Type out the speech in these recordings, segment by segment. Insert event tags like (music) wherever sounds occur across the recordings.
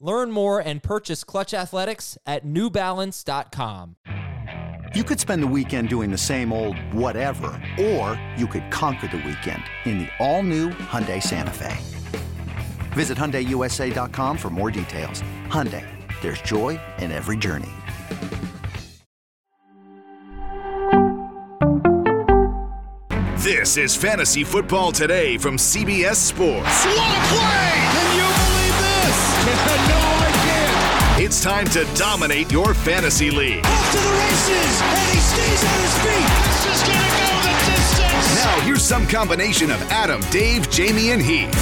Learn more and purchase Klutch Athletics at newbalance.com. You could spend the weekend doing the same old whatever, or you could conquer the weekend in the all-new Hyundai Santa Fe. Visit HyundaiUSA.com for more details. Hyundai, there's joy in every journey. This is Fantasy Football Today from CBS Sports. What a play! It's time to dominate your fantasy league. Off to the races, and he stays on his feet. This is gonna go the distance. Now here's some combination of Adam, Dave, Jamey, and Heath.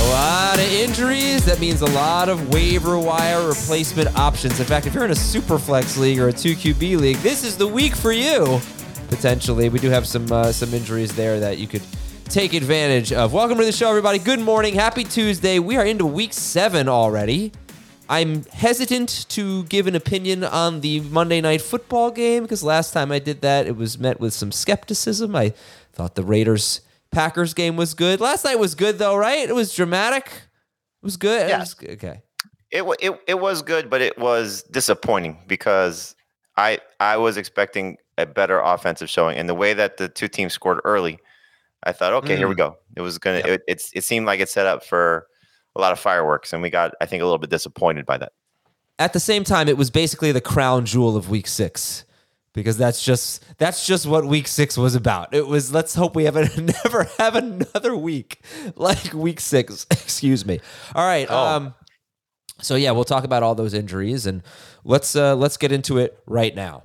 A lot of injuries. That means a lot of waiver wire replacement options. In fact, if you're in a super flex league or a 2QB league, this is the week for you. Potentially, we do have some uh, some injuries there that you could take advantage of. Welcome to the show, everybody. Good morning. Happy Tuesday. We are into week seven already. I'm hesitant to give an opinion on the Monday night football game because last time I did that, it was met with some skepticism. I thought the Raiders Packers game was good. Last night was good though, right? It was dramatic. It was good. It was- okay. It, it it was good, but it was disappointing because I I was expecting a better offensive showing, and the way that the two teams scored early, I thought, okay, here we go. It was gonna. It, it's it seemed like it set up for a lot of fireworks, and we got I think a little bit disappointed by that. At the same time, it was basically the crown jewel of week six. Because that's just that's just what week six was about. It was let's hope we have a, (laughs) never have another week like week six. (laughs) Excuse me. All right. Oh. Um, so yeah, we'll talk about all those injuries and let's uh, let's get into it right now.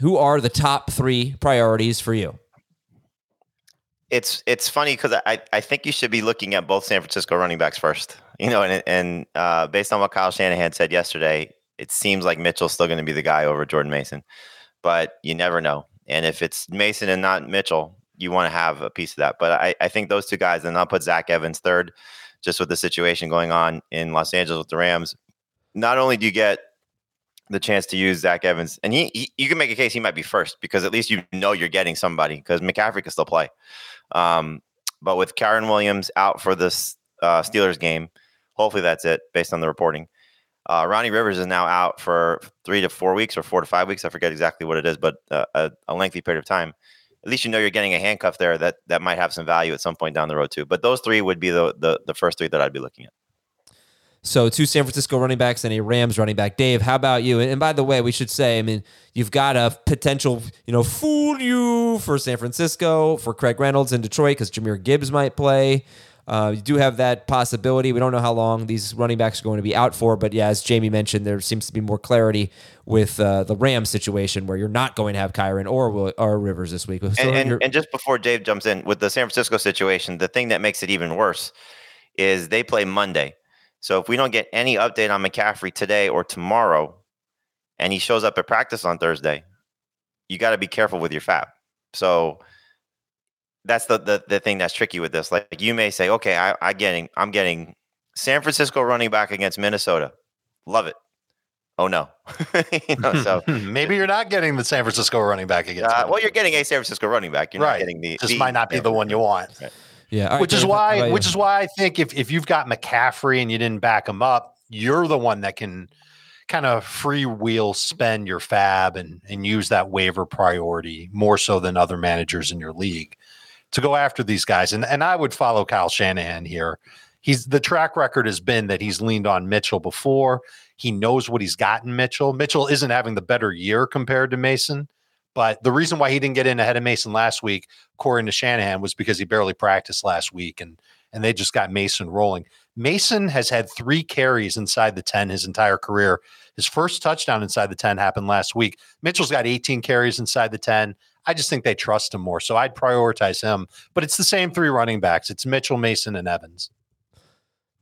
who are the top three priorities for you? It's it's funny because I, I think you should be looking at both San Francisco running backs first. You know, and and uh, based on what Kyle Shanahan said yesterday, it seems like Mitchell's still going to be the guy over Jordan Mason, but you never know. And if it's Mason and not Mitchell, you want to have a piece of that. But I, I think those two guys, and I'll put Zach Evans third, just with the situation going on in Los Angeles with the Rams. Not only do you get the chance to use Zach Evans, and he, he you can make a case he might be first because at least you know you're getting somebody because McCaffrey can still play. Um, but with Kyren Williams out for this uh, Steelers game, hopefully that's it based on the reporting. Uh, Ronnie Rivers is now out for three to four weeks or four to five weeks. I forget exactly what it is, but uh, a, a lengthy period of time. At least you know you're getting a handcuff there that that might have some value at some point down the road too. But those three would be the the, the first three that I'd be looking at. So two San Francisco running backs and a Rams running back. Dave, how about you? And, and by the way, we should say, I mean, you've got a potential, you know, fool you for San Francisco, for Craig Reynolds in Detroit because Jahmyr Gibbs might play. Uh, you do have that possibility. We don't know how long these running backs are going to be out for, but yeah, as Jamey mentioned, there seems to be more clarity with uh, the Rams situation where you're not going to have Kyren or or Rivers this week. So and, and, and just before Dave jumps in with the San Francisco situation, the thing that makes it even worse is they play Monday. So if we don't get any update on McCaffrey today or tomorrow, and he shows up at practice on Thursday, you got to be careful with your fab. So that's the, the the thing that's tricky with this. Like you may say, okay, I, I getting I'm getting San Francisco running back against Minnesota, love it. oh no. (laughs) you know, so (laughs) maybe you're not getting the San Francisco running back against. uh, well, you're getting a San Francisco running back. You're right. not getting the This the might not be the one you want. Yeah, right, which is Dave, why which is why I think if if you've got McCaffrey and you didn't back him up, you're the one that can kind of freewheel spend your fab and and use that waiver priority more so than other managers in your league to go after these guys. And and I would follow Kyle Shanahan here. He's the track record has been that he's leaned on Mitchell before. He knows what he's gotten Mitchell. Mitchell isn't having the better year compared to Mason. But the reason why he didn't get in ahead of Mason last week, according to Shanahan, was because he barely practiced last week and and they just got Mason rolling. Mason has had three carries inside the 10 his entire career. His first touchdown inside the 10 happened last week. Mitchell's got 18 carries inside the 10. I just think they trust him more. So I'd prioritize him. But it's the same three running backs. It's Mitchell, Mason, and Evans.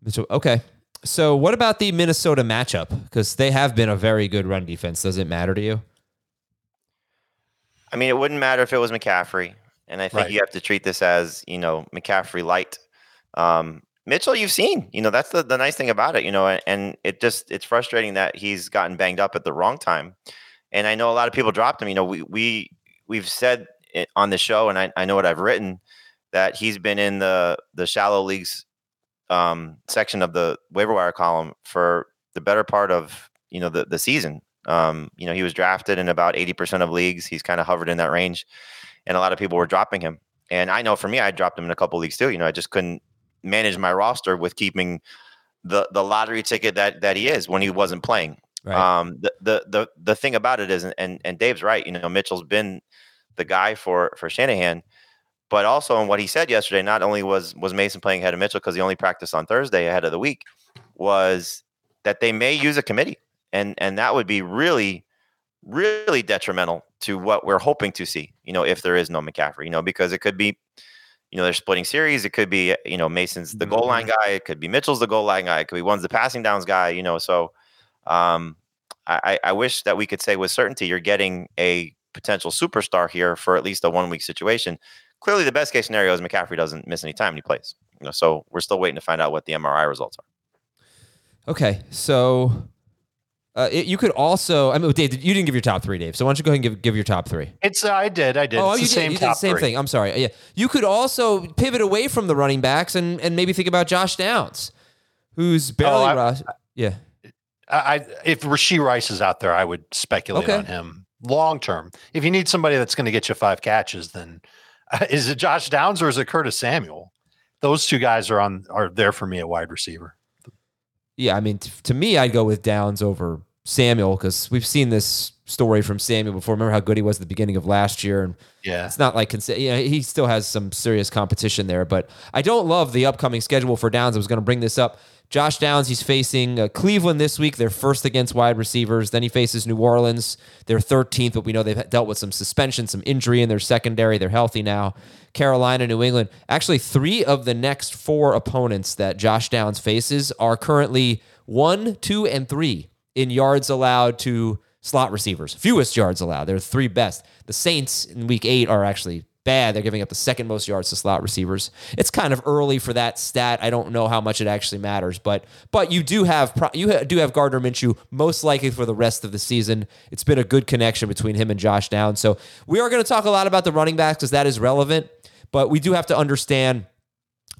Mitchell- Okay. So what about the Minnesota matchup? Because they have been a very good run defense. Does it matter to you? I mean, it wouldn't matter if it was McCaffrey, and I think Right. you have to treat this as you know McCaffrey light. Um, Mitchell, you've seen, you know, that's the, the nice thing about it, you know, and, it just it's frustrating that he's gotten banged up at the wrong time. And I know a lot of people dropped him. You know, we we we've said it on the show, and I, I know what I've written that he's been in the the shallow leagues um, section of the waiver wire column for the better part of you know the the season. Um, you know, he was drafted in about 80% of leagues. He's kind of hovered in that range. And a lot of people were dropping him. And I know for me, I dropped him in a couple leagues too. You know, I just couldn't manage my roster with keeping the the lottery ticket that that he is when he wasn't playing. Right. Um, the, the the the thing about it is, and and Dave's right. You know, Mitchell's been the guy for for Shanahan, but also in what he said yesterday, not only was was Mason playing ahead of Mitchell because he only practiced on Thursday ahead of the week, was that they may use a committee, and and that would be really really detrimental to what we're hoping to see. You know, if there is no McCaffrey, you know, because it could be. You know, they're splitting series. It could be, you know, Mason's the goal line guy. It could be Mitchell's the goal line guy. It could be one's the passing downs guy. You know, so um, I, I wish that we could say with certainty you're getting a potential superstar here for at least a one week situation. Clearly, the best case scenario is McCaffrey doesn't miss any time and he plays. You know, so we're still waiting to find out what the MRI results are. Okay. So uh, it, you could also, I mean, Dave, you didn't give your top three, Dave. So why don't you go ahead and give, give your top three? It's uh, I did, I did. Oh, it's you the did. same you did same thing. I'm sorry. Yeah. You could also pivot away from the running backs and, and maybe think about Josh Downs, who's barely. Oh, I- yeah. I, I if Rashee Rice is out there, I would speculate Okay. on him long term. If you need somebody that's going to get you five catches, then uh, (laughs) is it Josh Downs or is it Curtis Samuel? Those two guys are on are there for me at wide receiver. Yeah, I mean, t- to me, I'd go with Downs over Samuel because we've seen this story from Samuel before. Remember how good he was at the beginning of last year, and Yeah, it's not like you know, he still has some serious competition there. But I don't love the upcoming schedule for Downs. I was going to bring this up. Josh Downs, he's facing uh, Cleveland this week. They're first against wide receivers. Then he faces New Orleans. They're 13th, but we know they've dealt with some suspension, some injury in their secondary. They're healthy now. Carolina, New England. Actually, three of the next four opponents that Josh Downs faces are currently one, two, and three in yards allowed to slot receivers. Fewest yards allowed. They're three best. The Saints in week eight are actually bad. They're giving up the second most yards to slot receivers. It's kind of early for that stat. I don't know how much it actually matters, but but you do have you do have Gardner Minshew most likely for the rest of the season. It's been a good connection between him and Josh Downs. So we are going to talk a lot about the running backs because that is relevant, but we do have to understand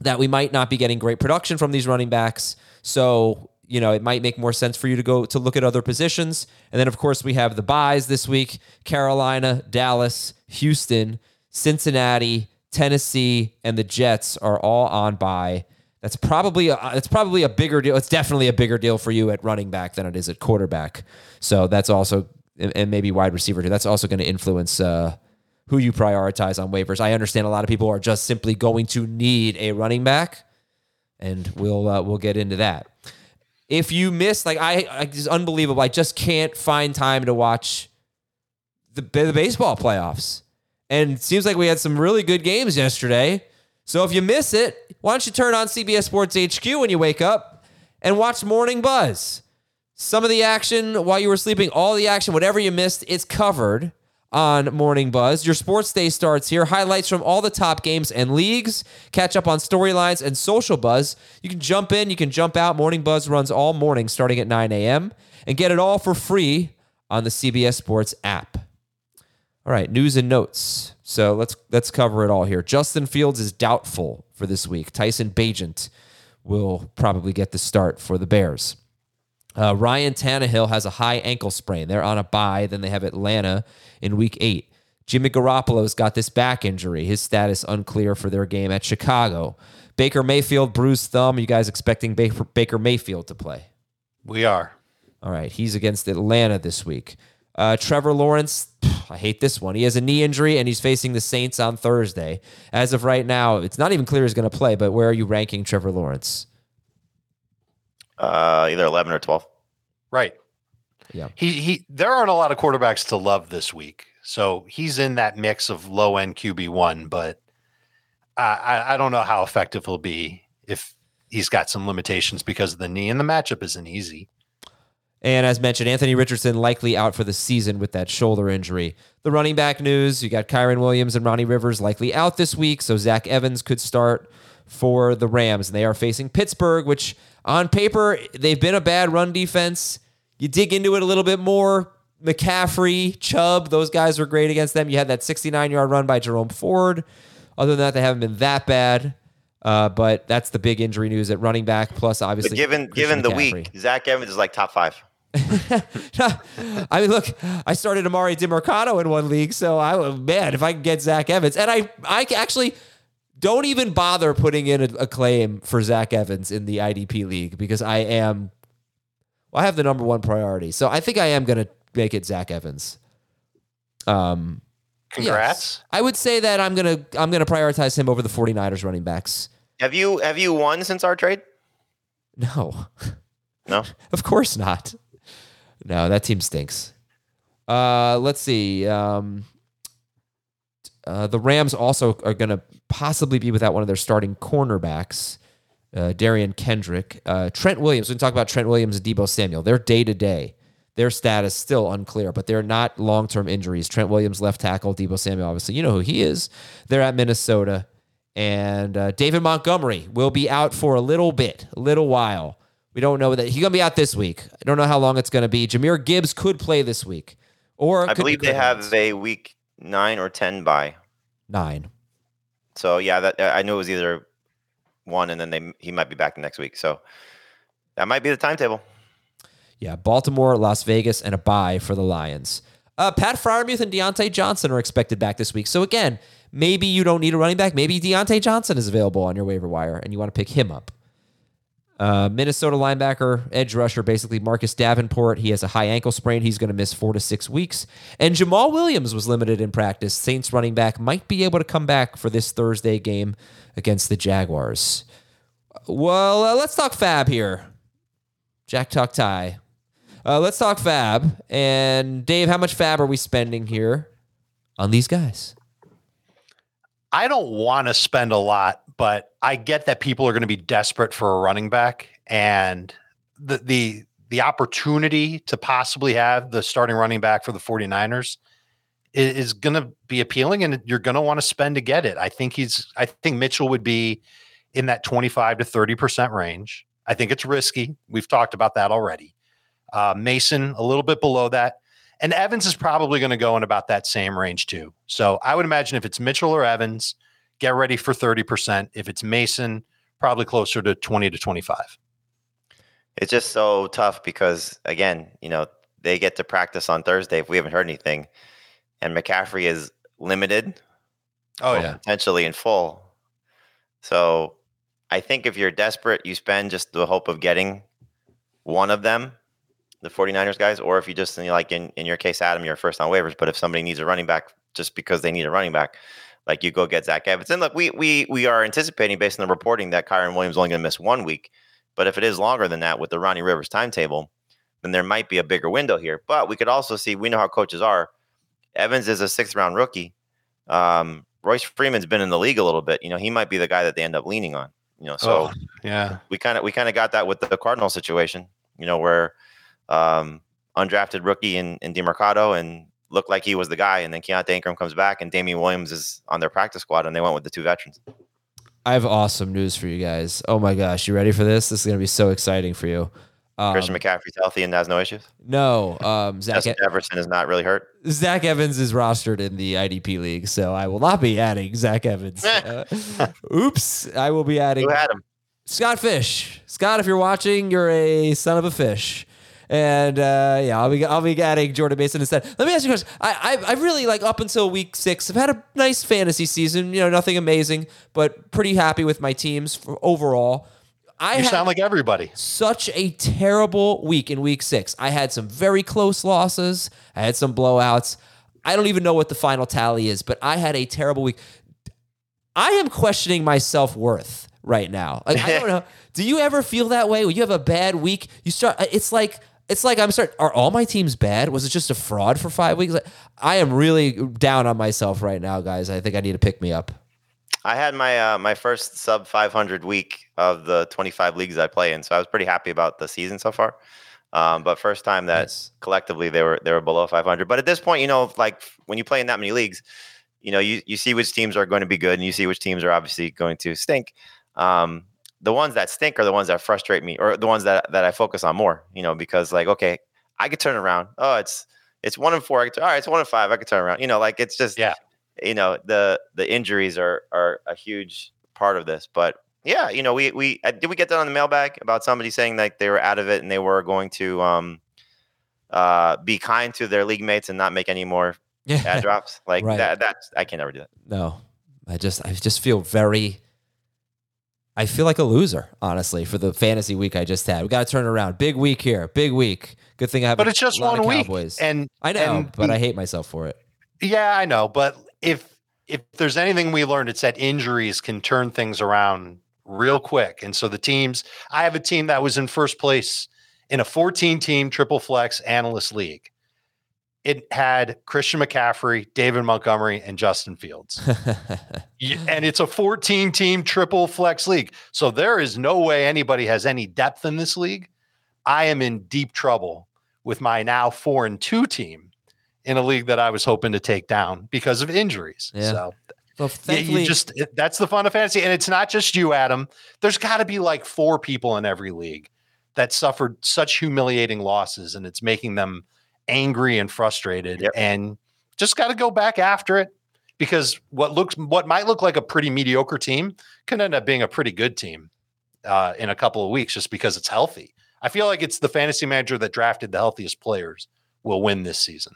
that we might not be getting great production from these running backs. So, you know, it might make more sense for you to go to look at other positions. And then, of course, we have the byes this week Carolina, Dallas, Houston, Cincinnati, Tennessee, and the Jets are all on bye. That's probably a, it's probably a bigger deal. It's definitely a bigger deal for you at running back than it is at quarterback. So that's also and maybe wide receiver too. That's also going to influence uh, who you prioritize on waivers. I understand a lot of people are just simply going to need a running back, and we'll uh, we'll get into that. If you miss, like I, I it's unbelievable. I just can't find time to watch the the baseball playoffs, and seems like we had some really good games yesterday. So if you miss it, why don't you turn on CBS Sports HQ when you wake up and watch Morning Buzz? Some of the action while you were sleeping, all the action, whatever you missed, it's covered on Morning Buzz. Your sports day starts here. Highlights from all the top games and leagues. Catch up on storylines and social buzz. You can jump in, you can jump out. Morning Buzz runs all morning starting at 9 a.m. and get it all for free on the CBS Sports app. All right, news and notes. So let's let's cover it all here. Justin Fields is doubtful for this week. Tyson Bagent will probably get the start for the Bears. Uh, Ryan Tannehill has a high ankle sprain. They're on a bye. Then they have Atlanta in week eight. Jimmy Garoppolo's got this back injury. His status unclear for their game at Chicago. Baker Mayfield, bruised thumb. Are you guys expecting Baker, Baker Mayfield to play? We are. All right. He's against Atlanta this week. Uh, Trevor Lawrence, I hate this one. He has a knee injury and he's facing the Saints on Thursday. As of right now, it's not even clear he's going to play, but where are you ranking Trevor Lawrence? Uh, either 11 or 12. Right. Yeah. He he there aren't a lot of quarterbacks to love this week. So he's in that mix of low end QB one, but I, I I don't know how effective he'll be if he's got some limitations because of the knee and the matchup isn't easy. And as mentioned, Anthony Richardson likely out for the season with that shoulder injury. The running back news you got Kyren Williams and Ronnie Rivers likely out this week. So Zach Evans could start for the Rams. And they are facing Pittsburgh, which on paper, they've been a bad run defense. You dig into it a little bit more. McCaffrey, Chubb, those guys were great against them. You had that 69 yard run by Jerome Ford. Other than that, they haven't been that bad. Uh, but that's the big injury news at running back. Plus, obviously, But given Christian given the McCaffrey. week, Zach Evans is like top five. (laughs) I mean, look, I started Emari Demercado in one league, so I man, if I can get Zach Evans, and I, I actually don't even bother putting in a, a claim for Zach Evans in the IDP league because I am, well, I have the number one priority, so I think I am going to make it Zach Evans. Um, Congrats. yes. I would say that I'm gonna I'm gonna prioritize him over the 49ers running backs. Have you have you won since our trade? No, No. (laughs) of course not. No, that team stinks. Uh, let's see. Um, uh, the Rams also are going to possibly be without one of their starting cornerbacks, uh, Derion Kendrick. Uh, Trent Williams, we can talk about Trent Williams and Deebo Samuel. They're day to day. Their status still unclear, but they're not long term injuries. Trent Williams, left tackle, Deebo Samuel, obviously, you know who he is. They're at Minnesota. And uh, David Montgomery will be out for a little bit, a little while. We don't know that he's going to be out this week. I don't know how long it's going to be. Jahmyr Gibbs could play this week, or I be believe they have a week nine or ten bye. nine. So yeah, that I knew it was either one, and then they he might be back next week. So that might be the timetable. Yeah, Baltimore, Las Vegas, and a bye for the Lions. Uh, Pat Freiermuth and Diontae Johnson are expected back this week. So again, maybe you don't need a running back. Maybe Diontae Johnson is available on your waiver wire, and you want to pick him up. Uh, Minnesota linebacker, edge rusher, basically Marcus Davenport. He has a high ankle sprain. He's going to miss four to six weeks. And Jamaal Williams was limited in practice. Saints running back might be able to come back for this Thursday game against the Jaguars. Well, uh, let's talk Fab here. Jack Talk Tie. Uh, let's talk Fab. And Dave, how much Fab are we spending here on these guys? I don't want to spend a lot, but I get that people are going to be desperate for a running back and the the the opportunity to possibly have the starting running back for the 49ers is, going to be appealing and you're going to want to spend to get it. I think he's I think Mitchell would be in that 25 to 30% range. I think it's risky. We've talked about that already. Uh, Mason a little bit below that. And Evans is probably going to go in about that same range too. So I would imagine if it's Mitchell or Evans, get ready for 30%. If it's Mason, probably closer to 20 to 25. It's just so tough because again, you know, they get to practice on Thursday if we haven't heard anything, and McCaffrey is limited. Oh, yeah. potentially in full. So I think if you're desperate, you spend just the hope of getting one of them, the 49ers guys, or if you just like in, in your case, Adam, you're first on waivers. But if somebody needs a running back just because they need a running back, like you go get Zach Evans. And look, we we we are anticipating based on the reporting that Kyren Williams is only going to miss one week. But if it is longer than that with the Ronnie Rivers timetable, then there might be a bigger window here. But we could also see we know how coaches are. Evans is a sixth round rookie. Um, Royce Freeman's been in the league a little bit. You know, he might be the guy that they end up leaning on. You know, so Oh, yeah. we kind of we kind of got that with the, Cardinal situation. You know, where um, undrafted rookie in in Demercado and looked like he was the guy. And then Keaontay Ingram comes back, and Damien Williams is on their practice squad, and they went with the two veterans. I have awesome news for you guys. Oh my gosh, you ready for this? This is gonna be so exciting for you. Um, Christian McCaffrey's healthy and has no issues. No, um, Zach, Justin Jefferson is not really hurt. Zach Evans is rostered in the IDP league, so I will not be adding Zach Evans. (laughs) Uh, oops, I will be adding Who had him? Scott Fish. Scott, if you're watching, you're a son of a fish. And uh, yeah, I'll be I'll be adding Jordan Mason instead. Let me ask you a question. I I, I really like up until week six. I've had a nice fantasy season. You know, nothing amazing, but pretty happy with my teams overall. I You sound like everybody. such a terrible week in week six. I had some very close losses. I had some blowouts. I don't even know what the final tally is, but I had a terrible week. I am questioning my self worth right now. Like I don't (laughs) know. Do you ever feel that way when you have a bad week? You start. It's like it's like I'm start. Are all my teams bad? Was it just a fraud for five weeks? Like, I am really down on myself right now, guys. I think I need to pick me up. I had my uh, my first sub 500 week of the 25 leagues I play in, so I was pretty happy about the season so far. Um, but first time that Nice. collectively they were they were below 500. But at this point, you know, like when you play in that many leagues, you know, you you see which teams are going to be good, and you see which teams are obviously going to stink. Um, the ones that stink are the ones that frustrate me, or the ones that that I focus on more. You know, because like, okay, I could turn around. Oh, it's it's one and four. I could, all right, it's one and five. I could turn around. You know, like it's just Yeah. You know, the the injuries are are a huge part of this, but yeah, you know, we we uh, did we get that on the mailbag about somebody saying like they were out of it and they were going to um uh be kind to their league mates and not make any more Yeah. ad (laughs) drops like Right. that. That's I can never do that. No, I just I just feel very. I feel like a loser, honestly, for the fantasy week I just had. We got to turn around. Big week here, big week. Good thing I have. But it's just one week. Cowboys. And I know, and but I hate myself for it. Yeah, I know. But if if there's anything we learned, it's that injuries can turn things around real quick. And so the teams, I have a team that was in first place in a 14 team triple flex analyst league. It had Christian McCaffrey, David Montgomery, and Justin Fields. (laughs) And it's a 14 team triple flex league. So there is no way anybody has any depth in this league. I am in deep trouble with my now four and two team in a league that I was hoping to take down because of injuries. Yeah. So well, yeah, you just that's the fun of fantasy. And it's not just you, Adam. There's got to be like four people in every league that suffered such humiliating losses and it's making them angry and frustrated. Yep. And just got to go back after it because what looks what might look like a pretty mediocre team can end up being a pretty good team uh, in a couple of weeks just because it's healthy. I feel like it's the fantasy manager that drafted the healthiest players will win this season.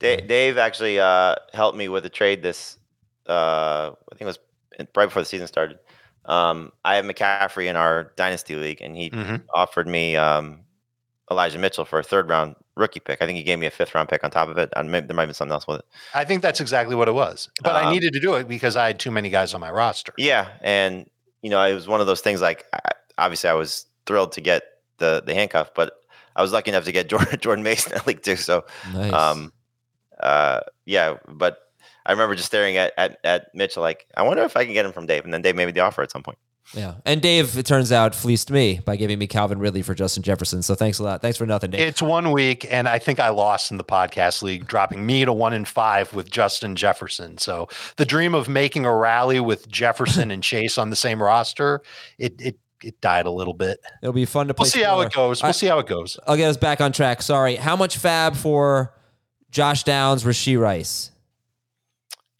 Da- Dave actually uh, helped me with a trade this. Uh, I think it was right before the season started. Um, I have McCaffrey in our dynasty league, and he Mhm. offered me um, Elijah Mitchell for a third round rookie pick. I think he gave me a fifth round pick on top of it. And maybe there might be something else with it. I think that's exactly what it was. But I Um, needed to do it because I had too many guys on my roster. Yeah, and you know, it was one of those things. Like, I, obviously, I was thrilled to get the the handcuff, but I was lucky enough to get (laughs) Jordan, Jordan Mason in that league too. So, nice. um, uh, yeah, but I remember just staring at, at at Mitchell, like, I wonder if I can get him from Dave, and then Dave made me the offer at some point. Yeah, and Dave, it turns out, fleeced me by giving me Calvin Ridley for Justin Jefferson. So thanks a lot. Thanks for nothing, Dave. It's one week, and I think I lost in the podcast league, dropping me to one in five with Justin Jefferson. So the dream of making a rally with Jefferson (laughs) and Chase on the same roster, it it it died a little bit. It'll be fun to play. We'll see how it goes. We'll I- see how it goes. I'll get us back on track. Sorry. How much fab for Josh Downs, Rashee Rice?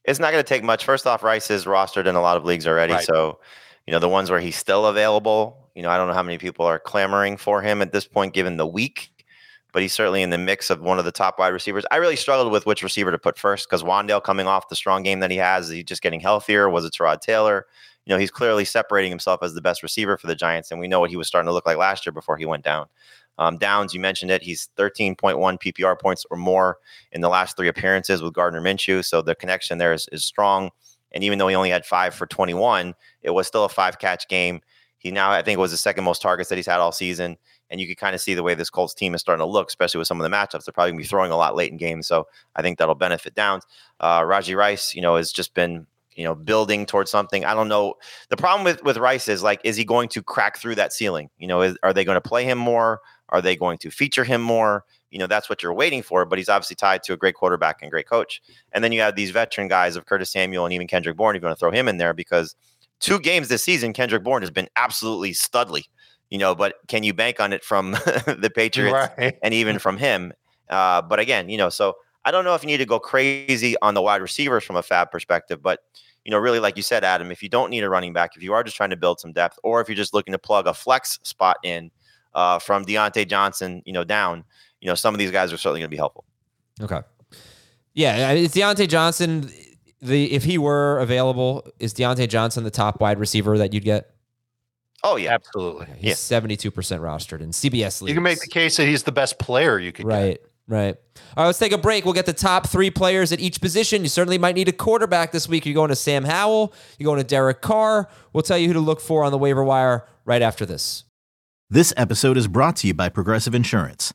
It's not going to take much. First off, Rice is rostered in a lot of leagues already, Right. so you know the ones where he's still available. You know, I don't know how many people are clamoring for him at this point, given the week. But he's certainly in the mix of one of the top wide receivers. I really struggled with which receiver to put first because Wan'Dale coming off the strong game that he has, is he just getting healthier? Was it Tyrod Taylor? You know, he's clearly separating himself as the best receiver for the Giants, and we know what he was starting to look like last year before he went down. Um, Downs, you mentioned it. He's 13.1 PPR points or more in the last three appearances with Gardner Minshew. So the connection there is, is strong. And even though he only had five for 21, it was still a five catch game. He now, I think, was the second most targets that he's had all season. And you can kind of see the way this Colts team is starting to look, especially with some of the matchups. They're probably going to be throwing a lot late in games. So I think that'll benefit Downs. Uh, Rashee Rice, you know, has just been, you know, building towards something. I don't know. The problem with, with Rice is like, is he going to crack through that ceiling? You know, is, are they going to play him more? Are they going to feature him more? You know that's what you're waiting for. But he's obviously tied to a great quarterback and great coach. And then you have these veteran guys of Curtis Samuel and even Kendrick Bourne. If you want to throw him in there, because two games this season, Kendrick Bourne has been absolutely studly. You know, but can you bank on it from (laughs) the Patriots Right. and even from him? Uh, but again, you know, so I don't know if you need to go crazy on the wide receivers from a fab perspective, but you know, really, like you said, Adam, if you don't need a running back, if you are just trying to build some depth, or if you're just looking to plug a flex spot in uh, from Diontae Johnson, you know, down, you know, some of these guys are certainly going to be helpful. Okay. Yeah, I it's Diontae Johnson. The if he were available, is Diontae Johnson the top wide receiver that you'd get? Oh yeah, Absolutely. He's seventy-two percent rostered in CBS leagues. You can make the case that he's the best player you could get. Right, right. All right, let's take a break. We'll get the top three players at each position. You certainly might need a quarterback this week. You're going to Sam Howell. You're going to Derek Carr. We'll tell you who to look for on the waiver wire right after this. This episode is brought to you by Progressive Insurance.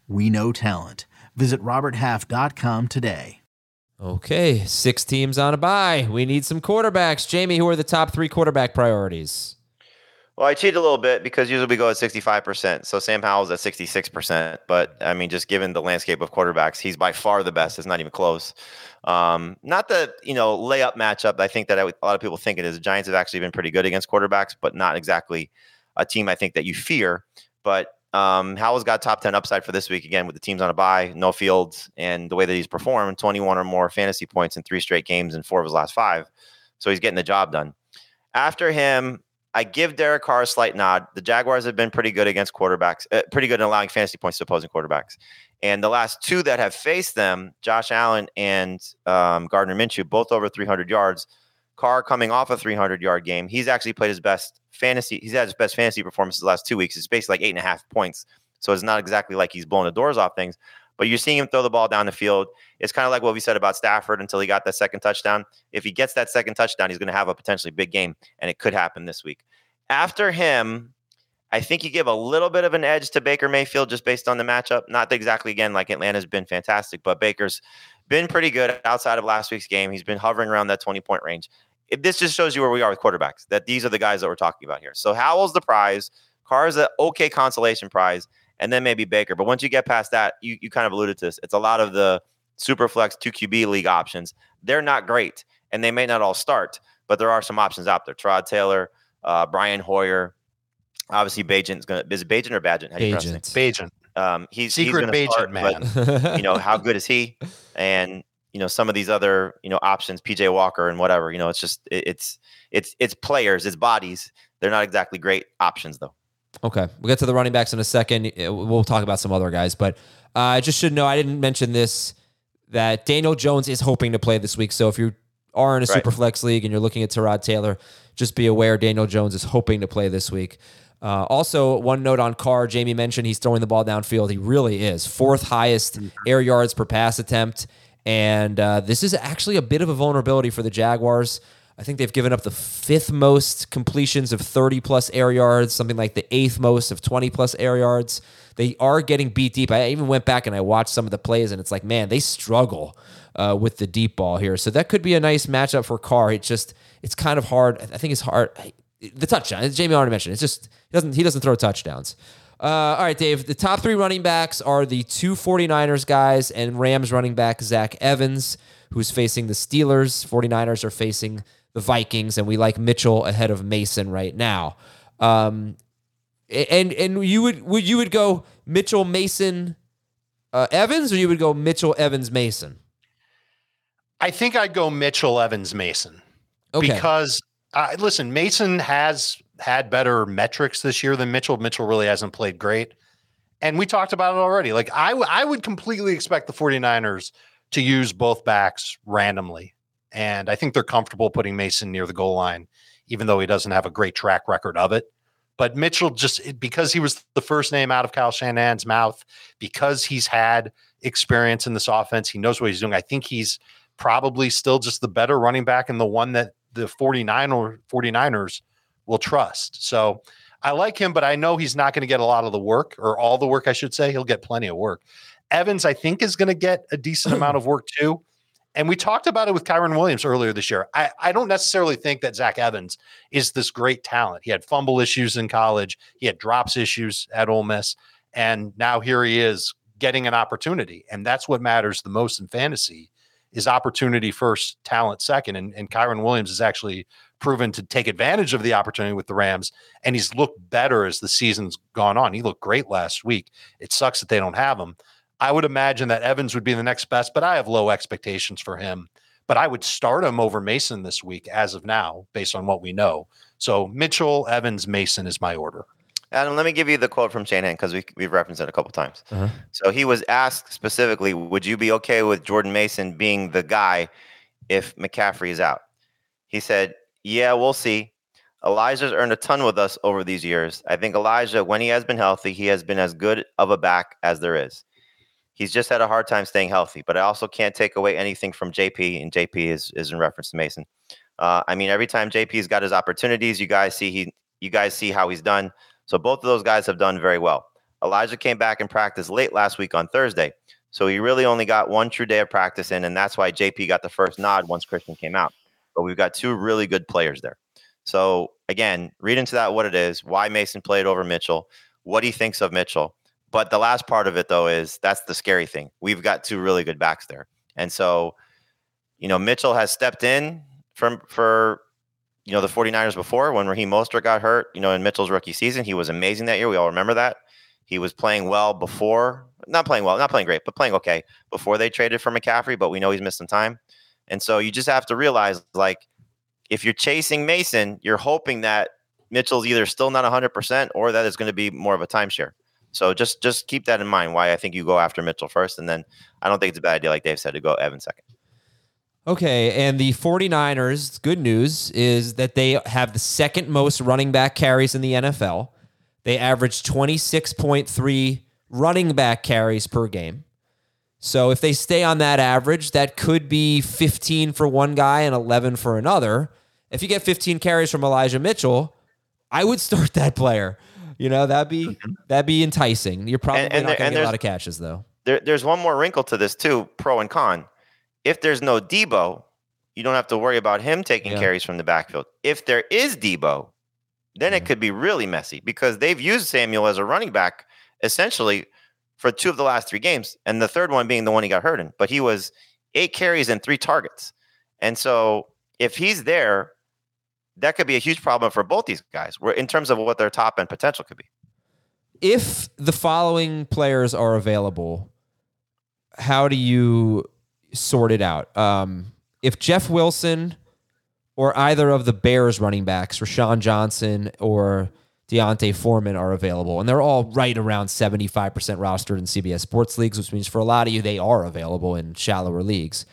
we know talent. Visit RobertHalf.com today. Okay, six teams on a bye. We need some quarterbacks. Jamey, who are the top three quarterback priorities? Well, I cheat a little bit because usually we go at 65%. So Sam Howell's at 66%. But I mean, just given the landscape of quarterbacks, he's by far the best. It's not even close. Um, not the, you know, layup matchup. I think that I would- a lot of people think it is. The Giants have actually been pretty good against quarterbacks, but not exactly a team I think that you fear. But um, Howell's got top 10 upside for this week again with the teams on a bye, no fields, and the way that he's performed 21 or more fantasy points in three straight games and four of his last five. So he's getting the job done. After him, I give Derek Carr a slight nod. The Jaguars have been pretty good against quarterbacks, uh, pretty good in allowing fantasy points to opposing quarterbacks. And the last two that have faced them, Josh Allen and um, Gardner Minshew, both over 300 yards. Carr coming off a 300 yard game. He's actually played his best fantasy. He's had his best fantasy performance the last two weeks. It's basically like eight and a half points. So it's not exactly like he's blowing the doors off things, but you're seeing him throw the ball down the field. It's kind of like what we said about Stafford until he got that second touchdown. If he gets that second touchdown, he's going to have a potentially big game, and it could happen this week. After him, I think you give a little bit of an edge to Baker Mayfield just based on the matchup. Not exactly again like Atlanta's been fantastic, but Baker's been pretty good outside of last week's game. He's been hovering around that 20 point range. If this just shows you where we are with quarterbacks, that these are the guys that we're talking about here. So Howell's the prize, Carr's an okay consolation prize, and then maybe Baker. But once you get past that, you, you kind of alluded to this. It's a lot of the super flex 2QB league options. They're not great, and they may not all start, but there are some options out there. Tyrod Taylor, uh, Brian Hoyer, obviously Bajent's gonna is it Bajent or Badgent? How do you pronounce his name? Bajan. Um, he's Secret he's gonna Bajent start, man. but you know how good is he? (laughs) And you know some of these other you know options, PJ Walker and whatever. You know, it's just it, it's it's it's players, it's bodies. They're not exactly great options though. Okay, we'll get to the running backs in a second. Uh, We'll talk about some other guys, but uh, I just should know I didn't mention this that Daniel Jones is hoping to play this week. So if you are in a Right. super flex league and you're looking at Tyrod Taylor, just be aware Daniel Jones is hoping to play this week. Uh, also, one note on Carr, Jamey mentioned he's throwing the ball downfield. He really is fourth highest air yards per pass attempt, and uh, this is actually a bit of a vulnerability for the Jaguars. I think they've given up the fifth most completions of 30 plus air yards, something like the eighth most of 20 plus air yards. They are getting beat deep. I even went back and I watched some of the plays, and it's like, man, they struggle uh, with the deep ball here. So that could be a nice matchup for Carr. It just, it's kind of hard. I think it's hard. The touchdown, Jamey already mentioned, it's just he doesn't he doesn't throw touchdowns. Uh, all right, Dave. The top three running backs are the two 49ers guys and Rams running back Zach Evans, who's facing the Steelers. 49ers are facing the Vikings, and we like Mitchell ahead of Mason right now. Um, and and you would would you would go Mitchell Mason uh, Evans, or you would go Mitchell Evans Mason? I think I'd go Mitchell, Evans, Mason. Okay. Because uh, listen, Mason has had better metrics this year than Mitchell. Mitchell really hasn't played great. And we talked about it already. Like I, w- I would completely expect the 49ers to use both backs randomly. And I think they're comfortable putting Mason near the goal line, even though he doesn't have a great track record of it. But Mitchell just because he was the first name out of Kyle Shanahan's mouth, because he's had experience in this offense, he knows what he's doing. I think he's probably still just the better running back and the one that the 49 or 49ers will trust. So I like him, but I know he's not going to get a lot of the work or all the work, I should say. He'll get plenty of work. Evans, I think, is going to get a decent amount of work too. And we talked about it with Kyren Williams earlier this year. I, I don't necessarily think that Zach Evans is this great talent. He had fumble issues in college, he had drops issues at Ole Miss, and now here he is getting an opportunity. And that's what matters the most in fantasy is opportunity first, talent second. And, and Kyren Williams is actually proven to take advantage of the opportunity with the Rams, and he's looked better as the season's gone on. He looked great last week. It sucks that they don't have him. I would imagine that Evans would be the next best, but I have low expectations for him. But I would start him over Mason this week as of now, based on what we know. So Mitchell, Evans, Mason is my order. Adam, let me give you the quote from Shanahan because we, we've referenced it a couple times. Uh-huh. So he was asked specifically, would you be okay with Jordan Mason being the guy if McCaffrey is out? He said, yeah, we'll see. Elijah's earned a ton with us over these years. I think Elijah, when he has been healthy, he has been as good of a back as there is. He's just had a hard time staying healthy, but I also can't take away anything from JP, and JP is, is in reference to Mason. Uh, I mean, every time JP's got his opportunities, you guys see he, you guys see how he's done. So both of those guys have done very well. Elijah came back in practice late last week on Thursday, so he really only got one true day of practice in, and that's why JP got the first nod once Christian came out. But we've got two really good players there. So again, read into that what it is, why Mason played over Mitchell, what he thinks of Mitchell, but the last part of it, though, is that's the scary thing. We've got two really good backs there. And so, you know, Mitchell has stepped in from for, you know, the 49ers before when Raheem Mostert got hurt, you know, in Mitchell's rookie season. He was amazing that year. We all remember that. He was playing well before, not playing well, not playing great, but playing okay before they traded for McCaffrey, but we know he's missed some time. And so you just have to realize like if you're chasing Mason, you're hoping that Mitchell's either still not 100% or that it's going to be more of a timeshare. So just just keep that in mind. Why I think you go after Mitchell first, and then I don't think it's a bad idea, like Dave said, to go Evan second. Okay, and the 49ers, good news is that they have the second most running back carries in the NFL. They average 26.3 running back carries per game. So if they stay on that average, that could be 15 for one guy and 11 for another. If you get 15 carries from Elijah Mitchell, I would start (laughs) that player. You know, that'd be mm-hmm. that'd be enticing. You're probably and, and not going to get a lot of catches though. There, there's one more wrinkle to this too, pro and con. If there's no Deebo, you don't have to worry about him taking yeah. carries from the backfield. If there is Deebo, then it could be really messy because they've used Samuel as a running back essentially for two of the last three games, and the third one being the one he got hurt in. But he was eight carries and three targets, and so if he's there, that could be a huge problem for both these guys in terms of what their top end potential could be. If the following players are available, how do you sort it out? Um, if Jeff Wilson or either of the Bears running backs, Roschon Johnson or D'Onta Foreman, are available, and they're all right around 75% rostered in CBS Sports leagues, which means for a lot of you, they are available in shallower leagues.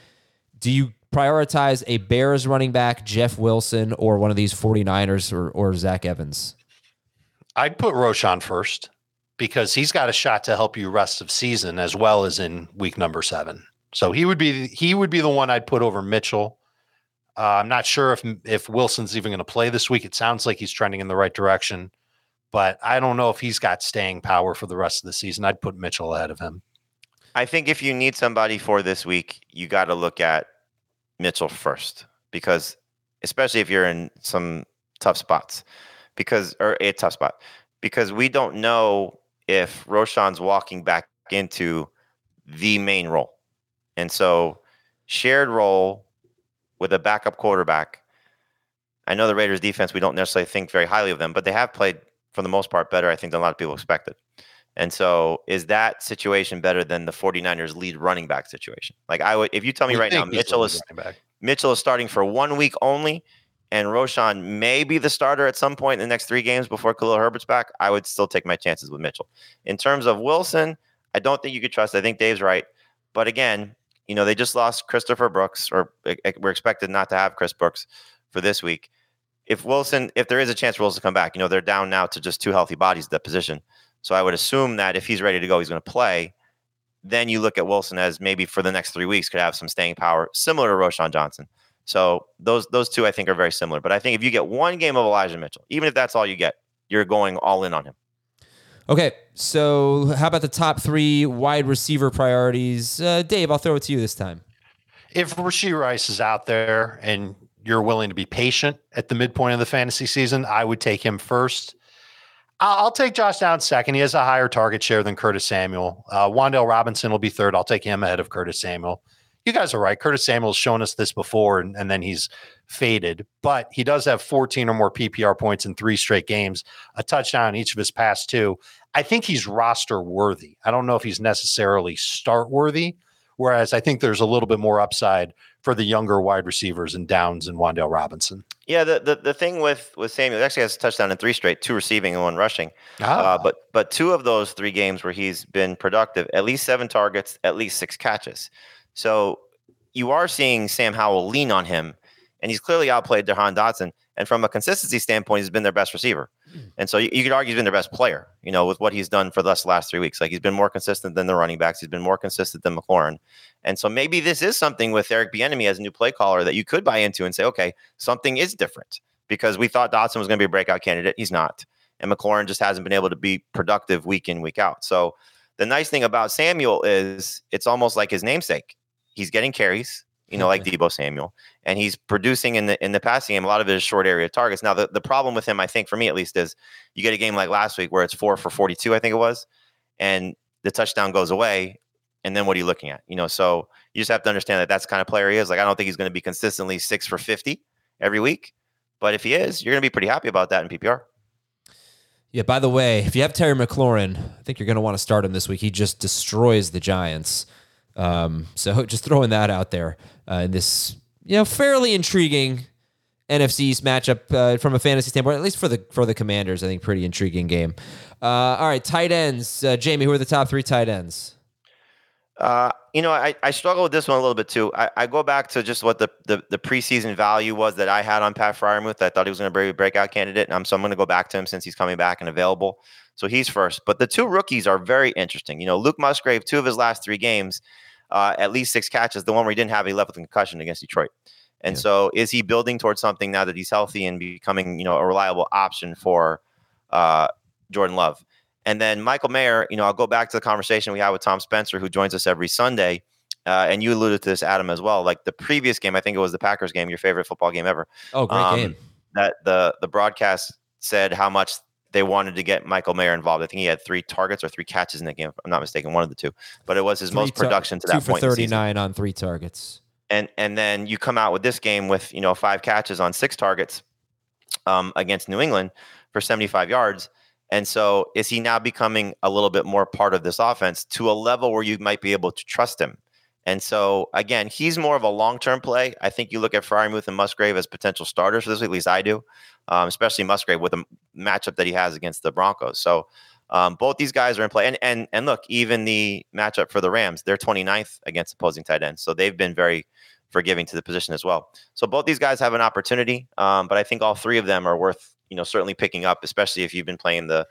Do you prioritize a Bears running back, Jeff Wilson, or one of these 49ers or, or Zach Evans? I'd put Roschon first because he's got a shot to help you rest of season as well as in week number seven. So he would be he would be the one I'd put over Mitchell. Uh, I'm not sure if if Wilson's even going to play this week. It sounds like he's trending in the right direction, but I don't know if he's got staying power for the rest of the season. I'd put Mitchell ahead of him. I think if you need somebody for this week, you got to look at Mitchell first because especially if you're in some tough spots because or a tough spot because we don't know if Roschon's walking back into the main role. And so shared role with a backup quarterback. I know the Raiders defense, we don't necessarily think very highly of them, but they have played for the most part better, I think, than a lot of people expected. And so, is that situation better than the 49ers lead running back situation? Like, I would, if you tell me We right now, Mitchell is. Mitchell is starting for one week only, and Roschon may be the starter at some point in the next three games before Khalil Herbert's back, I would still take my chances with Mitchell. In terms of Wilson, I don't think you could trust. I think Dave's right, but again, you know they just lost Christopher Brooks, or we're expected not to have Chris Brooks for this week. If Wilson, if there is a chance for Wilson to come back, you know they're down now to just two healthy bodies at that position. So I would assume that if he's ready to go, he's going to play. Then you look at Wilson as maybe for the next three weeks could have some staying power, similar to Roschon Johnson. So those those two I think are very similar. But I think if you get one game of Elijah Mitchell, even if that's all you get, you're going all in on him. Okay, so how about the top three wide receiver priorities? Uh, Dave, I'll throw it to you this time. If Rashee Rice is out there and you're willing to be patient at the midpoint of the fantasy season, I would take him first. I'll take Josh Downs second. He has a higher target share than Curtis Samuel. Uh, Wan'Dale Robinson will be third. I'll take him ahead of Curtis Samuel. You guys are right. Curtis Samuel's shown us this before, and, and then he's faded. But he does have 14 or more PPR points in three straight games, a touchdown each of his past two. I think he's roster worthy. I don't know if he's necessarily start worthy. Whereas I think there's a little bit more upside for the younger wide receivers and Downs and Wan'Dale Robinson. Yeah, the, the the thing with with Samuel actually has a touchdown in three straight, two receiving and one rushing. Ah. Uh, but but two of those three games where he's been productive, at least seven targets, at least six catches. So you are seeing Sam Howell lean on him, and he's clearly outplayed Jahan Dotson. And from a consistency standpoint, he's been their best receiver. Hmm. And so you, you could argue he's been their best player, you know, with what he's done for the last three weeks. Like he's been more consistent than the running backs. He's been more consistent than McLaurin. And so maybe this is something with Eric Bieniemy as a new play caller that you could buy into and say, okay, something is different because we thought Dotson was going to be a breakout candidate. He's not. And McLaurin just hasn't been able to be productive week in, week out. So the nice thing about Samuel is it's almost like his namesake. He's getting carries, you know, like Deebo Samuel, and he's producing in the in the passing game. A lot of it is short area targets. Now, the, the problem with him, I think, for me at least, is you get a game like last week where it's four for forty two, I think it was, and the touchdown goes away, and then what are you looking at? You know, so you just have to understand that that's the kind of player he is. Like, I don't think he's going to be consistently six for fifty every week, but if he is, you're going to be pretty happy about that in PPR. Yeah, by the way, if you have Terry McLaurin, I think you're going to want to start him this week. He just destroys the Giants. Um, so (laughs) just throwing that out there uh, in this, you know, fairly intriguing NFC matchup uh, from a fantasy standpoint, at least for the for the Commanders. I think pretty intriguing game. Uh, all right, tight ends. Uh, Jamie, who are the top three tight ends? Uh, you know, I, I struggle with this one a little bit too. I, I go back to just what the, the the preseason value was that I had on Pat Freiermuth. I thought he was going to be a breakout candidate, and I'm, so I'm going to go back to him since he's coming back and available. So he's first. But the two rookies are very interesting. You know, Luke Musgrave, two of his last three games, uh, at least six catches. The one where he didn't have, he left with a concussion against Detroit. And Yeah. so, is he building towards something now that he's healthy and becoming, you know, a reliable option for uh, Jordan Love? And then Michael Mayer, you know, I'll go back to the conversation we had with Tom Spencer, who joins us every Sunday. Uh, and you alluded to this, Adam, as well. Like the previous game, I think it was the Packers game, your favorite football game ever. Oh, great Um, game. That the the broadcast said how much they wanted to get Michael Mayer involved. I think he had three targets or three catches in the game. If I'm not mistaken, one of the two. But it was his most Three tar- production to that for point. thirty nine on three targets. and and then you come out with this game with you know five catches on six targets um, against New England for 75 yards. And so is he now becoming a little bit more part of this offense to a level where you might be able to trust him? And so again, he's more of a long-term play. I think you look at Freiermuth and Musgrave as potential starters for this week, at least I do, um, especially Musgrave with the matchup that he has against the Broncos. So um, both these guys are in play. And and and look, even the matchup for the Rams, they're 29th against opposing tight ends. So they've been very forgiving to the position as well. So both these guys have an opportunity, um, but I think all three of them are worth you know certainly picking up, especially if you've been playing the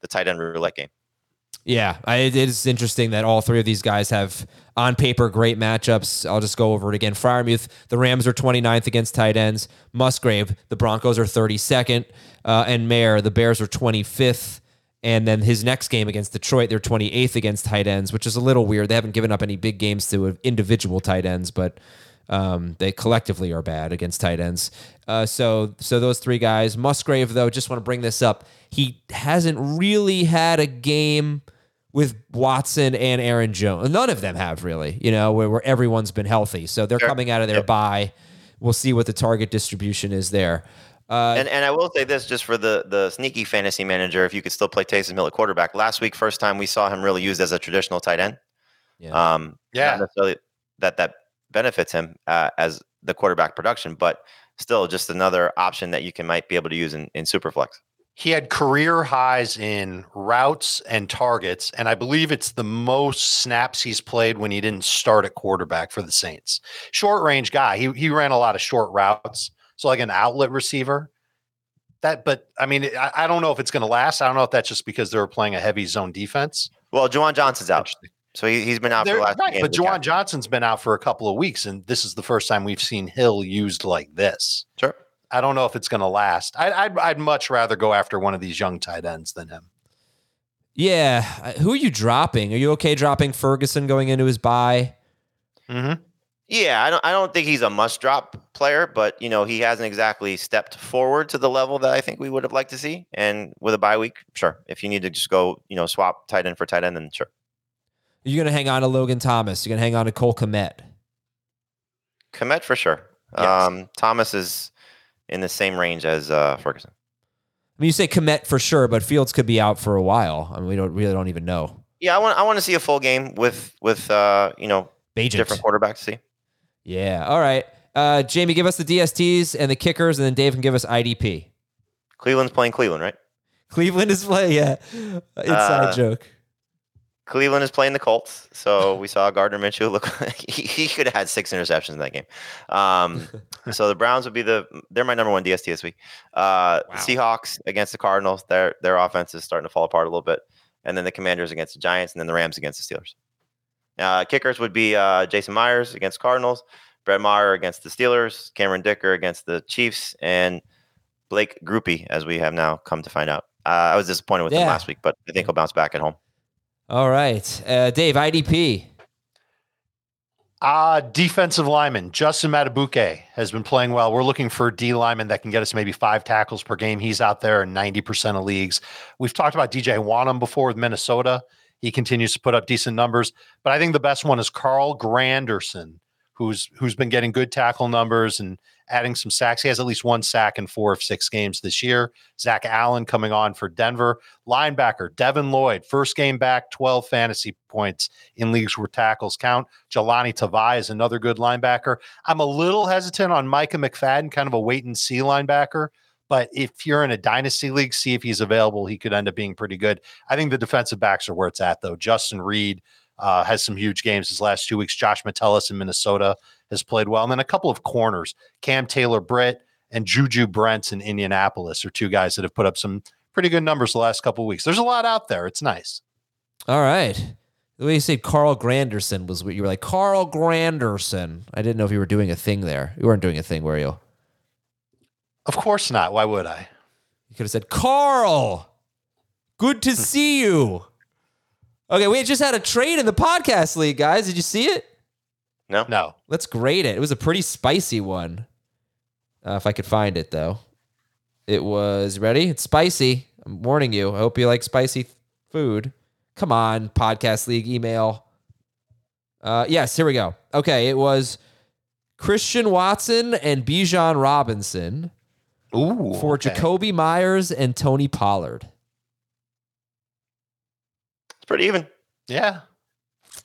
the tight end roulette game. Yeah, I, it is interesting that all three of these guys have on paper great matchups. I'll just go over it again. Freiermuth, the Rams are 29th against tight ends. Musgrave, the Broncos are 32nd. Uh, and Mayer, the Bears are 25th. And then his next game against Detroit, they're 28th against tight ends, which is a little weird. They haven't given up any big games to individual tight ends, but um, they collectively are bad against tight ends. Uh, so, so those three guys. Musgrave, though, just want to bring this up. He hasn't really had a game with Watson and Aaron Jones. None of them have really, you know, where, where everyone's been healthy. So they're Sure. coming out of their Yep. bye. We'll see what the target distribution is there. Uh, and and I will say this just for the the sneaky fantasy manager, if you could still play Taysom Hill at quarterback. Last week, first time we saw him really used as a traditional tight end. yeah. Um, Yeah. not necessarily that that benefits him uh, as the quarterback production, but still just another option that you can might be able to use in, in Superflex. He had career highs in routes and targets, and I believe it's the most snaps he's played when he didn't start at quarterback for the Saints. Short range guy. He he ran a lot of short routes, so like an outlet receiver. That, but I mean, I, I don't know if it's going to last. I don't know if that's just because they were playing a heavy zone defense. Well, Juwan Johnson's out, so he, he's been out they're, for the last. Right, game but Juwan Johnson's been out for a couple of weeks, and this is the first time we've seen Hill used like this. Sure. I don't know if it's going to last. I, I'd I'd much rather go after one of these young tight ends than him. yeah. Who are you dropping? Are you okay dropping Ferguson going into his bye? Mm-hmm. Yeah, I don't. I don't think he's a must-drop player, but you know he hasn't exactly stepped forward to the level that I think we would have liked to see. And with a bye week, sure. If you need to just go, you know, swap tight end for tight end, then sure. You're you going to hang on to Logan Thomas? You're going to hang on to Cole Kmet? Kmet for sure. Yes. Um, Thomas is in the same range as uh, Ferguson. I mean, you say Kmet for sure, but Fields could be out for a while. I mean, we don't really don't even know. Yeah, I want. I want to see a full game with with uh, you know Bagent. different quarterbacks. See. Yeah. All right. Uh, Jamie, give us the DSTs and the kickers, and then Dave can give us IDP. Cleveland's playing Cleveland, right? Cleveland is playing. Yeah. Inside Uh, joke. Cleveland is playing the Colts, so we saw Gardner Minshew look (laughs) like he, he could have had six interceptions in that game. Um, (laughs) so the Browns would be the they're my number one DST this week. Uh, Wow. Seahawks against the Cardinals, their their offense is starting to fall apart a little bit, and then the Commanders against the Giants, and then the Rams against the Steelers. Uh, kickers would be uh, Jason Myers against Cardinals, Brett Maher against the Steelers, Cameron Dicker against the Chiefs, and Blake Grupe, as we have now come to find out. Uh, I was disappointed with him last week, but I think he'll bounce back at home. All right. Uh, Dave, IDP. Uh, defensive lineman Justin Madubuike has been playing well. We're looking for a D lineman that can get us maybe five tackles per game. He's out there in 90% of leagues. We've talked about DJ Wonnum before with Minnesota. He continues to put up decent numbers, but I think the best one is Carl Granderson, who's who's been getting good tackle numbers and adding some sacks. He has at least one sack in four of six games this year. Zach Allen coming on for Denver. Linebacker Devin Lloyd, first game back, 12 fantasy points in leagues where tackles count. Jahlani Tavai is another good linebacker. I'm a little hesitant on Micah McFadden, kind of a wait and see linebacker. But if you're in a dynasty league, see if he's available. He could end up being pretty good. I think the defensive backs are where it's at, though. Justin Reid uh, has some huge games his last two weeks. Josh Metellus in Minnesota has played well. And then a couple of corners, Cam Taylor Britt and Juju Brents in Indianapolis are two guys that have put up some pretty good numbers the last couple of weeks. There's a lot out there. It's nice. All right. The way you said Carl Granderson was what you were like, Carl Granderson. I didn't know if you were doing a thing there. You weren't doing a thing, were you? Of course not. Why would I? You could have said, Carl, good to hmm. see you. Okay, we just had a trade in the podcast league, guys. Did you see it? No, No. Let's grade it. It was a pretty spicy one. Uh, if I could find it, though. It was ready. It's spicy. I'm warning you. I hope you like spicy food. Come on, podcast league email. Uh, yes, here we go. Okay, it was Christian Watson and Bijan Robinson Ooh. for okay. Jakobi Meyers and Tony Pollard. it's pretty even. Yeah.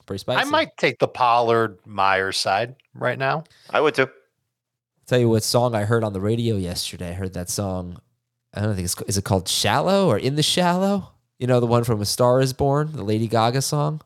Pretty spicy. I might take the Pollard Myers side right now. I would too. tell you what song I heard on the radio yesterday. I heard that song. I don't think it's is it called "Shallow" or "In the Shallow." You know the one from "A Star Is Born," the Lady Gaga song.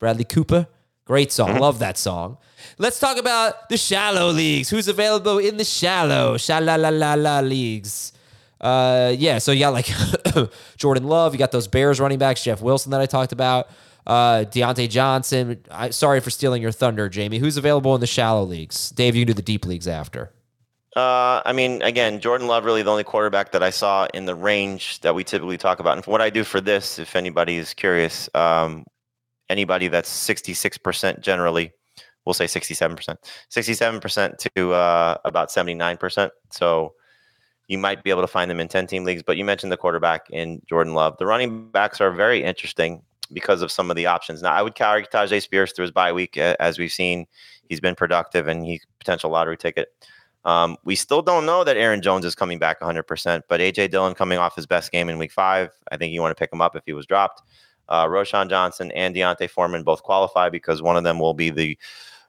Bradley Cooper, great song. Love that song. Let's talk about the shallow leagues. Who's available in the shallow shallow la la la leagues? Uh, yeah. So you got like (coughs) Jordan Love. You got those Bears running backs, Jeff Wilson that I talked about. Uh, Diontae Johnson. I, sorry for stealing your thunder, Jamie. Who's available in the shallow leagues? Dave, you can do the deep leagues after. Uh, I mean, again, Jordan Love really the only quarterback that I saw in the range that we typically talk about. And what I do for this, if anybody is curious, um, anybody that's 66% generally, we'll say 67%, 67% to uh, about 79%. So you might be able to find them in 10 team leagues. But you mentioned the quarterback in Jordan Love. The running backs are very interesting because of some of the options. Now, I would carry Tyjae Spears through his bye week, uh, as we've seen. He's been productive and he's potential lottery ticket. Um, we still don't know that Aaron Jones is coming back 100%, but AJ Dillon coming off his best game in week five. I think you want to pick him up if he was dropped. Uh, Roschon Johnson and D'Onta Foreman both qualify because one of them will be the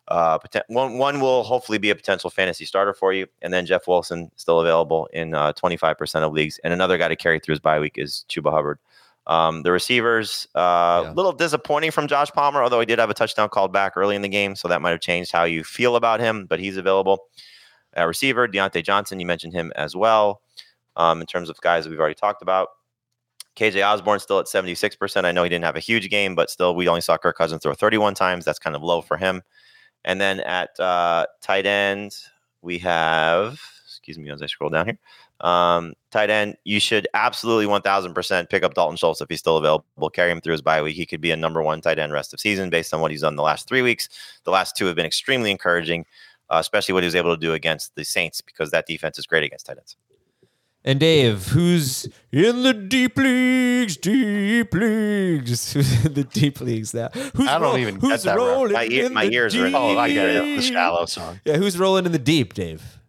uh, one, one will hopefully be a potential fantasy starter for you. And then Jeff Wilson still available in uh, 25% of leagues. And another guy to carry through his bye week is Chuba Hubbard. Um, the receivers, a uh, Yeah. little disappointing from Josh Palmer, although he did have a touchdown called back early in the game. So that might have changed how you feel about him, but he's available. Uh, receiver, Diontae Johnson, you mentioned him as well. Um, in terms of guys that we've already talked about. KJ Osborn still at 76%. I know he didn't have a huge game, but still, we only saw Kirk Cousins throw 31 times. That's kind of low for him. And then at uh, tight end, we have, excuse me as I scroll down here. Um, tight end, you should absolutely 1000% pick up Dalton Schultz if he's still available. Carry him through his bye week. He could be a number one tight end rest of season based on what he's done the last three weeks. The last two have been extremely encouraging, uh, especially what he was able to do against the Saints because that defense is great against tight ends. And Dave, who's in the deep leagues? Deep leagues. Who's (laughs) in the deep leagues now? Who's I don't ro- even get who's that rolling My ear- in my the ears are in Oh, I get it. The shallow song. Yeah, who's rolling in the deep, Dave?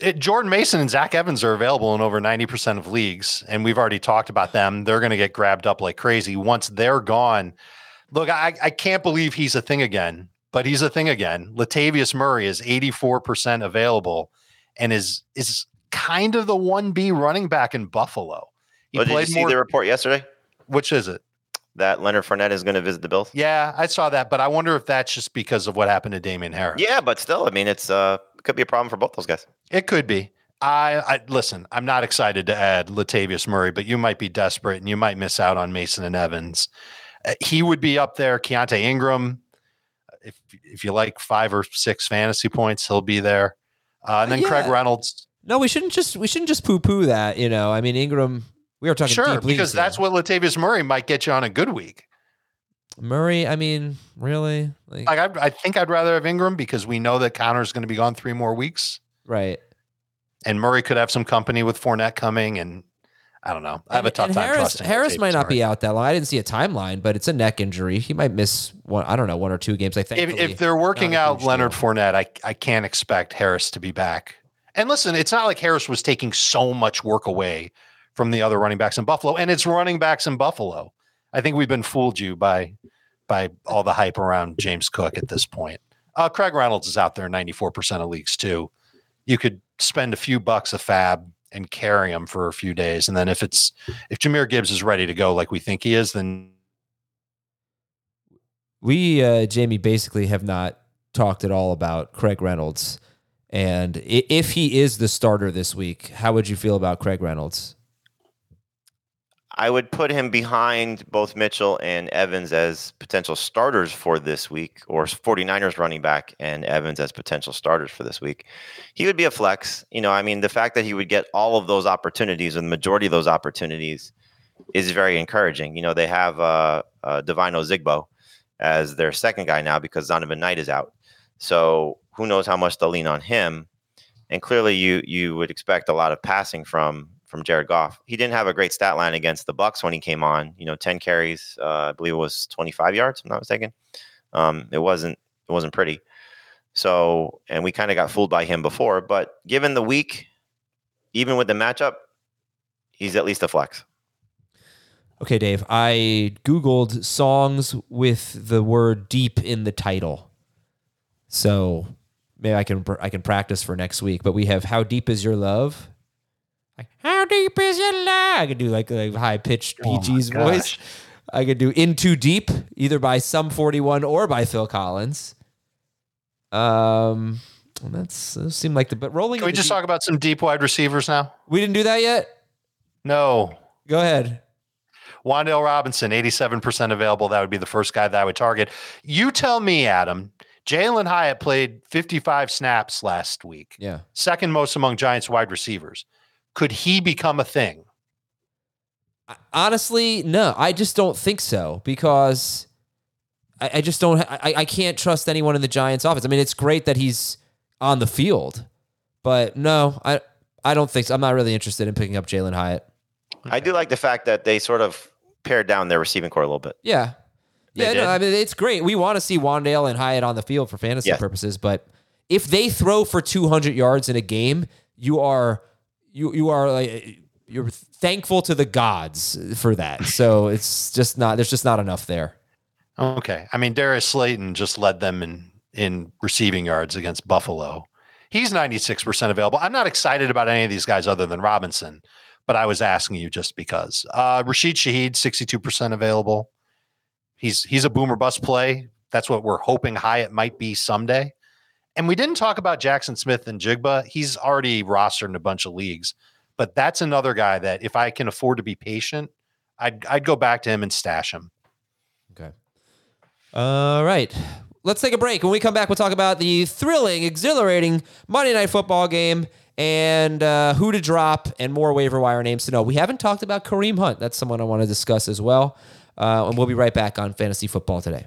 It, Jordan Mason and Zach Evans are available in over 90% of leagues, and we've already talked about them. They're going to get grabbed up like crazy. Once they're gone, look, I, I can't believe he's a thing again, but he's a thing again. Latavius Murray is 84% available and is is kind of the 1B running back in Buffalo. He But did you see more. the report yesterday which is it? that Leonard Fournette is going to visit the Bills? Yeah, I saw that, but I wonder if that's just because of what happened to Damien Harris. Yeah, but still, I mean, it's uh, could be a problem for both those guys. It could be. I, I listen. I'm not excited to add Latavius Murray, but you might be desperate and you might miss out on Mason and Evans. Uh, he would be up there. Keaontay Ingram, if if you like five or six fantasy points, he'll be there. Uh, and then Craig Reynolds, No, we shouldn't just we shouldn't just poo poo that. You know, I mean Ingram. We are talking sure, deep because that's what Latavius Murray might get you on a good week. Murray. I mean, really, like, Like I, I think I'd rather have Ingram because we know that Conner's going to be gone three more weeks, right? and Murray could have some company with Fournette coming, and I don't know. I have a tough and time Harris, trusting. Harris might not be out that long. I didn't see a timeline, but it's a neck injury. He might miss one. I don't know, one or two games. I think if, if they're working out Leonard deal. Fournette, I, I can't expect Harris to be back. And listen, it's not like Harris was taking so much work away from the other running backs in Buffalo, and it's running backs in Buffalo. I think we've been fooled you by by all the hype around James Cook at this point. Uh, Craig Reynolds is out there in 94% of leagues too. You could spend a few bucks a fab and carry him for a few days. And then if it's if Jahmyr Gibbs is ready to go like we think he is, then we uh, Jamie basically have not talked at all about Craig Reynolds, and if he is the starter this week, how would you feel about Craig Reynolds? I would put him behind both Mitchell and Evans as potential starters for this week, or 49ers running back and Evans as potential starters for this week. He would be a flex. You know, I mean, the fact that he would get all of those opportunities and the majority of those opportunities is very encouraging. You know, they have uh, uh, Devine Ozigbo as their second guy now because Zonovan Knight is out. So who knows how much they'll lean on him. And clearly, you you would expect a lot of passing from from Jared Goff. He didn't have a great stat line against the Bucks when he came on. You know, ten carries, uh, I believe it was twenty five yards. I'm not mistaken. Um, it wasn't it wasn't pretty. So, and we kind of got fooled by him before. But given the week, even with the matchup, he's at least a flex. Okay, Dave. I googled songs with the word "deep" in the title, so maybe I can I can practice for next week. But we have "How Deep Is Your Love." Like, How deep is your love? I could do like a high pitched Oh PG's voice. I could do "In Too Deep" either by Sum Forty One or by Phil Collins. Um, well, that's those seem like the but rolling. can we just deep- talk about some deep wide receivers now? We didn't do that yet. No. Go ahead. Wan'Dale Robinson, 87% available. That would be the first guy that I would target. You tell me, Adam. Jalin Hyatt played 55 snaps last week, Yeah. second most among Giants wide receivers. Could he become a thing? Honestly, no, I just don't think so because I, I just don't. I, I can't trust anyone in the Giants' office. I mean, it's great that he's on the field, but no, I I don't think so. I'm not really interested in picking up Jalin Hyatt. I do like the fact that they sort of pared down their receiving corps a little bit. Yeah, They yeah. did? No, I mean, it's great. We want to see Wan'Dale and Hyatt on the field for fantasy Yes. purposes, but if they throw for 200 yards in a game, you are you you are like you're thankful to the gods for that. So (laughs) it's just not there's just not enough there. Okay. I mean, Darius Slayton just led them in in receiving yards against Buffalo. He's 96% available. I'm not excited about any of these guys other than Robinson, but I was asking you just because. Uh, Rashid Shaheed, 62% available. He's he's a boomer bust play. That's what we're hoping Hyatt might be someday. And we didn't talk about Jaxon Smith-Njigba. He's already rostered in a bunch of leagues, but that's another guy that if I can afford to be patient, I'd I'd go back to him and stash him. Okay. All right. Let's take a break. When we come back, we'll talk about the thrilling, exhilarating Monday Night Football game and uh, who to drop and more waiver wire names to know. We haven't talked about Kareem Hunt. That's someone I want to discuss as well. Uh, and we'll be right back on Fantasy Football today.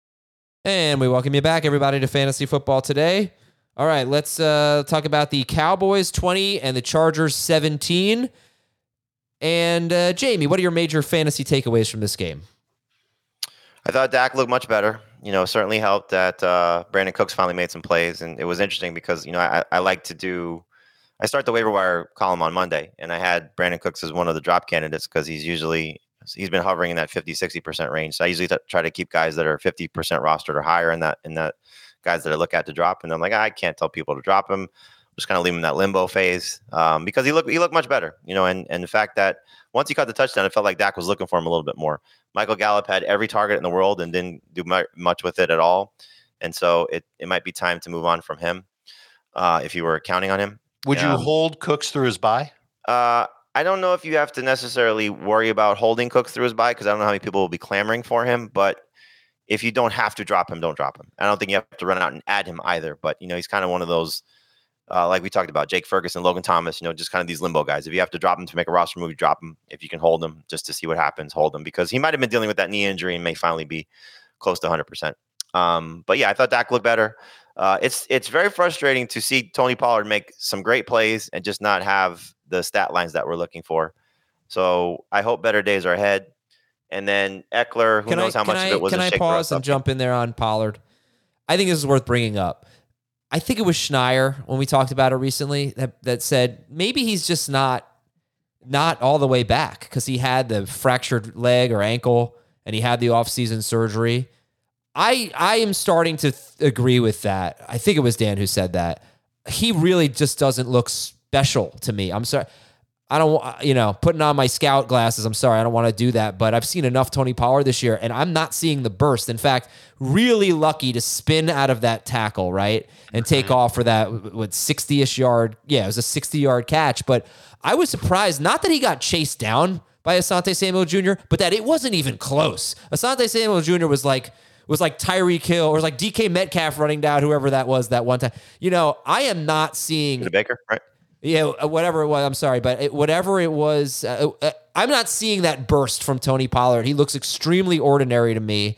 And we welcome you back, everybody, to Fantasy Football today. All right, let's uh, talk about the Cowboys 20 and the Chargers 17. And uh, Jamie, what are your major fantasy takeaways from this game? I thought Dak looked much better. You know, certainly helped that uh, Brandin Cooks finally made some plays, and it was interesting because you know I, I like to do. I start the waiver wire column on Monday, and I had Brandin Cooks as one of the drop candidates because he's usually he's been hovering in that 50 60% range. So I usually t- try to keep guys that are 50% rostered or higher in that in that guys that I look at to drop. And I'm like, I can't tell people to drop him. I'm just kind of leave him in that limbo phase um, because he looked he looked much better, you know. And and the fact that once he caught the touchdown, it felt like Dak was looking for him a little bit more. Michael Gallup had every target in the world and didn't do much with it at all. And so it it might be time to move on from him uh, if you were counting on him. Would Um, you hold Cooks through his bye? Uh, I don't know if you have to necessarily worry about holding Cooks through his bye because I don't know how many people will be clamoring for him. But if you don't have to drop him, don't drop him. I don't think you have to run out and add him either. But you know, he's kind of one of those, uh, like we talked about, Jake Ferguson, Logan Thomas. You know, just kind of these limbo guys. If you have to drop him to make a roster move, drop him. If you can hold him just to see what happens, hold him because he might have been dealing with that knee injury and may finally be close to 100. percent um, But yeah, I thought Dak looked better. Uh, it's it's very frustrating to see Tony Pollard make some great plays and just not have the stat lines that we're looking for. So I hope better days are ahead. And then Ekeler, who Can knows I, how much I, of it was can a I pause and jump in there on Pollard? I think this is worth bringing up. I think it was Schneier when we talked about it recently that, that said maybe he's just not not all the way back because he had the fractured leg or ankle and he had the offseason surgery. I I am starting to th- agree with that. I think it was Dan who said that. He really just doesn't look special to me. I'm sorry. I don't, you know, putting on my scout glasses. I'm sorry, I don't want to do that, but I've seen enough Tony Pollard this year, and I'm not seeing the burst. In fact, really lucky to spin out of that tackle, right, and take mm-hmm. off for that what 60 ish yard. Yeah, it was a 60 yard catch, but I was surprised not that he got chased down by Asante Samuel Jr., but that it wasn't even close. Asante Samuel Jr. was like was like Tyreek Hill or was like DK Metcalf running down whoever that was that one time. You know, I am not seeing Baker, right? Yeah, uh, whatever it was. I'm sorry, but it, whatever it was, uh, uh, I'm not seeing that burst from Tony Pollard. He looks extremely ordinary to me,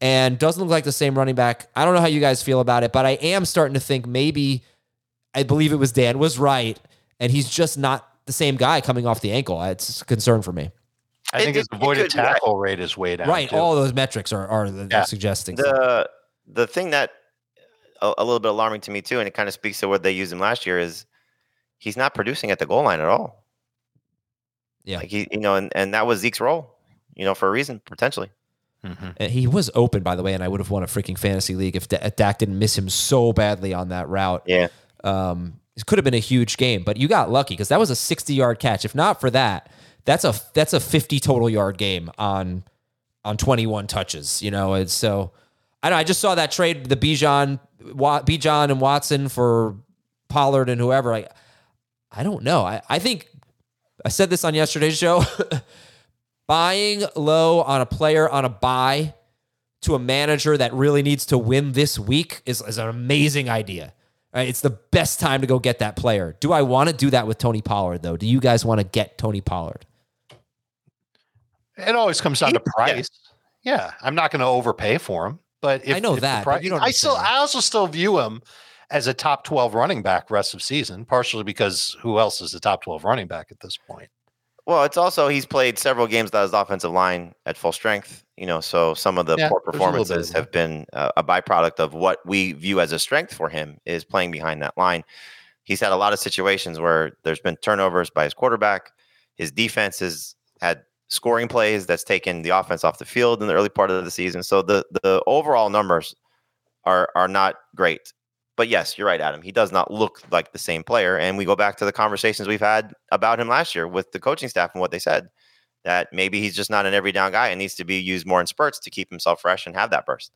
and doesn't look like the same running back. I don't know how you guys feel about it, but I am starting to think maybe, I believe it was Dan was right, and he's just not the same guy coming off the ankle. It's a concern for me. I think It- his it- it avoided could be right. tackle rate is way down. right, too. all those metrics are are the, Yeah. suggesting. The the thing that a, a little bit alarming to me too, and it kind of speaks to what they used him last year, is he's not producing at the goal line at all. Yeah. like he, you know, and, and that was Zeke's role, you know, for a reason potentially. And he was open, by the way, and I would have won a freaking fantasy league if Da- Dak didn't miss him so badly on that route. Yeah. Um, it could have been a huge game, but you got lucky because that was a 60 yard catch. If not for that, that's a that's a 50 total yard game on on 21 touches. You know, it's so I know I just saw that trade the Bijan Bijan and Watson for Pollard and whoever. Like I don't know. I, I think I said this on yesterday's show. (laughs) Buying low on a player on a bye to a manager that really needs to win this week is, is an amazing idea. Right? It's the best time to go get that player. Do I want to do that with Tony Pollard, though? Do you guys want to get Tony Pollard? It always comes down to price. Yeah, I'm not going to overpay for him, but if I know if that, pri- but you don't I still, understand. I also still view him as a top 12 running back rest of season, partially because who else is the top 12 running back at this point? Well, it's also he's played several games without his offensive line at full strength. You know, so some of the Yeah, poor performances have been uh, a byproduct of what we view as a strength for him is playing behind that line. He's had a lot of situations where there's been turnovers by his quarterback. His defense has had scoring plays that's taken the offense off the field in the early part of the season. So the the overall numbers are are not great. But yes, you're right, Adam. He does not look like the same player. And we go back to the conversations we've had about him last year with the coaching staff and what they said that maybe he's just not an every down guy and needs to be used more in spurts to keep himself fresh and have that burst.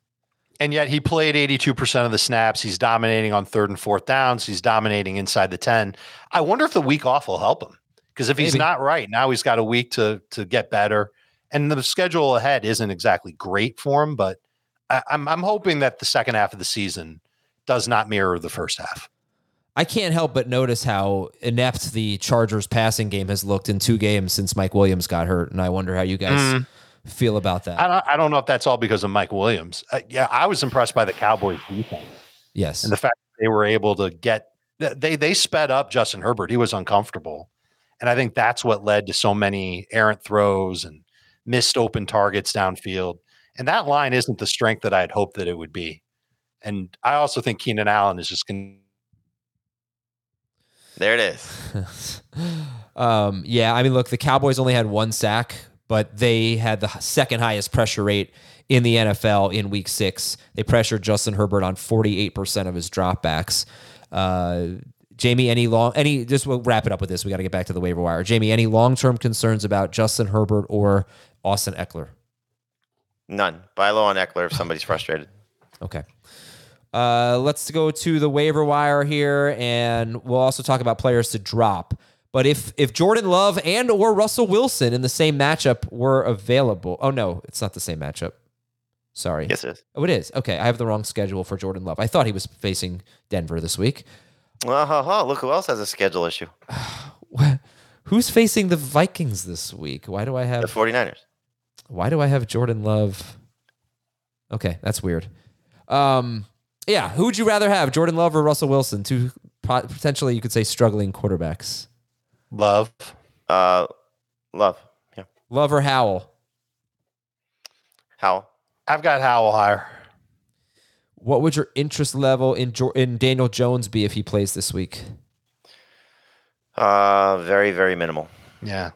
And yet he played 82% of the snaps. He's dominating on third and fourth downs. He's dominating inside the 10. I wonder if the week off will help him. Because if he's not right, now he's got a week to to get better. And the schedule ahead isn't exactly great for him, but I, I'm I'm hoping that the second half of the season does not mirror the first half. I can't help but notice how inept the Chargers passing game has looked in two games since Mike Williams got hurt, and I wonder how you guys Mm. feel about that. I don't, I don't know if that's all because of Mike Williams. Uh, yeah, I was impressed by the Cowboys defense yes, and the fact that they were able to get they they sped up Justin Herbert. He was uncomfortable, and I think that's what led to so many errant throws and missed open targets downfield. And that line isn't the strength that I had hoped that it would be. And I also think Keenan Allen is just going. To. There it is. (laughs) um, yeah, I mean, look, the Cowboys only had one sack, but they had the second highest pressure rate in the NFL in Week Six. They pressured Justin Herbert on forty-eight percent of his dropbacks. Uh, Jamie, any long, any? Just we'll wrap it up with this. We got to get back to the waiver wire. Jamie, any long-term concerns about Justin Herbert or Austin Ekeler? None. Buy low on Ekeler if somebody's frustrated. (laughs) Okay. Uh, let's go to the waiver wire here, and we'll also talk about players to drop. But if if Jordan Love and or Russell Wilson in the same matchup were available, oh no, it's not the same matchup. Sorry. Yes, it is. Oh, it is. Okay, I have the wrong schedule for Jordan Love. I thought he was facing Denver this week. Well, ha, ha, look who else has a schedule issue. (sighs) Who's facing the Vikings this week? Why do I have The have 49ers. why do I have Jordan Love? Okay, that's weird. Um, yeah, who would you rather have, Jordan Love or Russell Wilson? Two potentially, you could say struggling quarterbacks. Love. Uh, love. Yeah. Love or Howell? Howell. I've got Howell higher. What would your interest level in jo- in Daniel Jones be if he plays this week? Uh, very, very minimal. Yeah.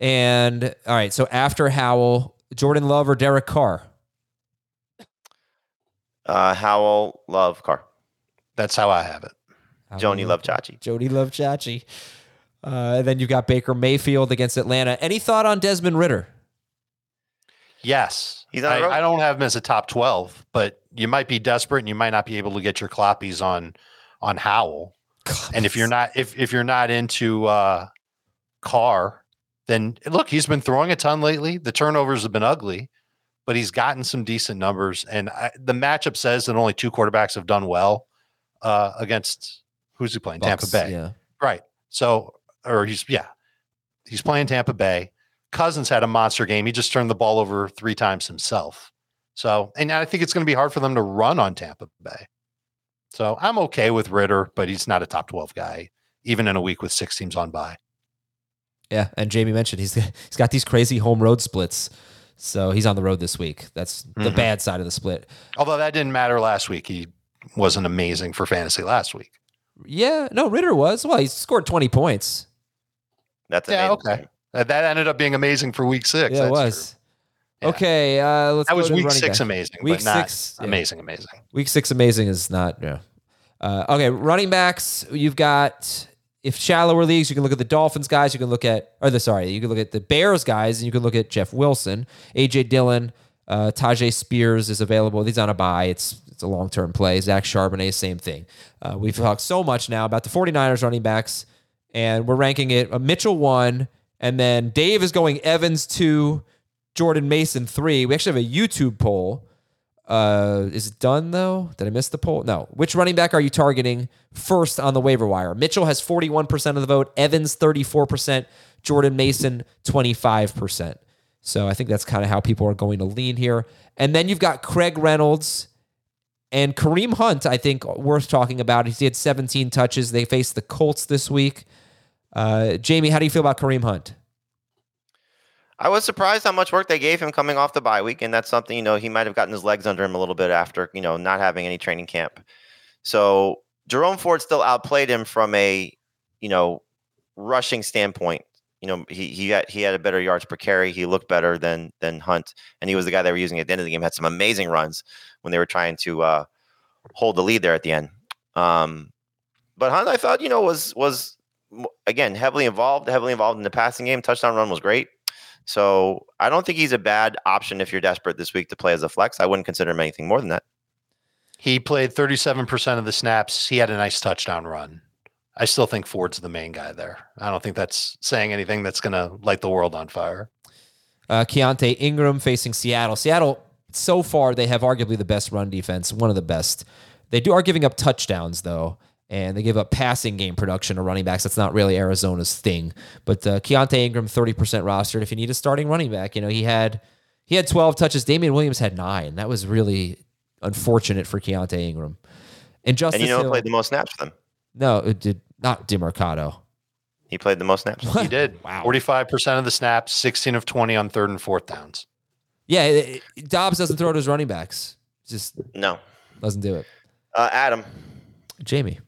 And all right, so after Howell, Jordan Love or Derek Carr? Uh, Howell, love, Carr. That's how I have it. Joni, love, Chachi. Jody Love Chachi. Uh, and then you've got Baker Mayfield against Atlanta. Any thought on Desmond Ridder? Yes. He's on I. I don't have him as a top 12, but you might be desperate and you might not be able to get your cloppies on on Howell. And if you're not if if you're not into uh Carr, then look, he's been throwing a ton lately. The turnovers have been ugly, but he's gotten some decent numbers. And I, the matchup says that only two quarterbacks have done well uh against who's he playing? Bucks, Tampa Bay. Yeah. Right. So, or he's, yeah, he's playing Tampa Bay. Cousins had a monster game. He just turned the ball over three times himself. So, and I think it's going to be hard for them to run on Tampa Bay. So I'm okay with Ridder, but he's not a top 12 guy, even in a week with six teams on bye. Yeah, and Jamie mentioned he's (laughs) he's got these crazy home road splits. So he's on the road this week. That's the Mhm. bad side of the split. Although that didn't matter last week. He wasn't amazing for fantasy last week. Yeah, no, Ridder was. Well, he scored 20 points. That's Yeah, amazing. okay. That that ended up being amazing for week six. yeah, it that's was. Okay, uh, let's. That was week six backs. amazing, Week but not six, yeah. amazing, amazing. Week six amazing is not. Yeah. Uh, okay, running backs. You've got if shallower leagues, you can look at the Dolphins guys. You can look at or the sorry, you can look at the Bears guys, and you can look at Jeff Wilson, AJ Dillon, uh, Tyjae Spears is available. He's on a bye. It's it's a long term play. Zach Charbonnet, same thing. Uh, we've talked so much now about the 49ers running backs, and we're ranking it. Uh, Mitchell one, and then Dave is going Evans two, Jordan Mason three. We actually have a YouTube poll. Uh, is it done though? Did I miss the poll? No. Which running back are you targeting first on the waiver wire? Mitchell has 41% of the vote, Evans 34%, Jordan Mason 25%. So I think that's kind of how people are going to lean here. And then you've got Craig Reynolds and Kareem Hunt, I think worth talking about. He had 17 touches. They faced the Colts this week. Uh, Jamie, how do you feel about Kareem Hunt? I was surprised how much work they gave him coming off the bye week, and that's something you know he might have gotten his legs under him a little bit after you know not having any training camp. So Jerome Ford still outplayed him from a you know rushing standpoint. You know he he had he had a better yards per carry. He looked better than than Hunt, and he was the guy they were using at the end of the game. Had some amazing runs when they were trying to uh, hold the lead there at the end. Um, but Hunt, I thought you know was was again heavily involved, heavily involved in the passing game. Touchdown run was great. So I don't think he's a bad option if you're desperate this week to play as a flex. I wouldn't consider him anything more than that. He played 37% of the snaps. He had a nice touchdown run. I still think Ford's the main guy there. I don't think that's saying anything that's going to light the world on fire. Uh, Keaontay Ingram facing Seattle. Seattle, so far, they have arguably the best run defense, one of the best. They do are giving up touchdowns though, and they give up passing game production to running backs. That's not really Arizona's thing. But uh, Keaontay Ingram, thirty percent rostered. If you need a starting running back, you know he had he had twelve touches. Damien Williams had nine. That was really unfortunate for Keaontay Ingram. And Justice and you know who Hill, played the most snaps for them? no, it did not Demercado. He played the most snaps. He did. (laughs) Wow. 45% of the snaps, 16 of 20 on third and fourth downs. Yeah, it- it- Dobbs doesn't throw to his running backs. Just No, doesn't do it. uh, Adam, Jamie.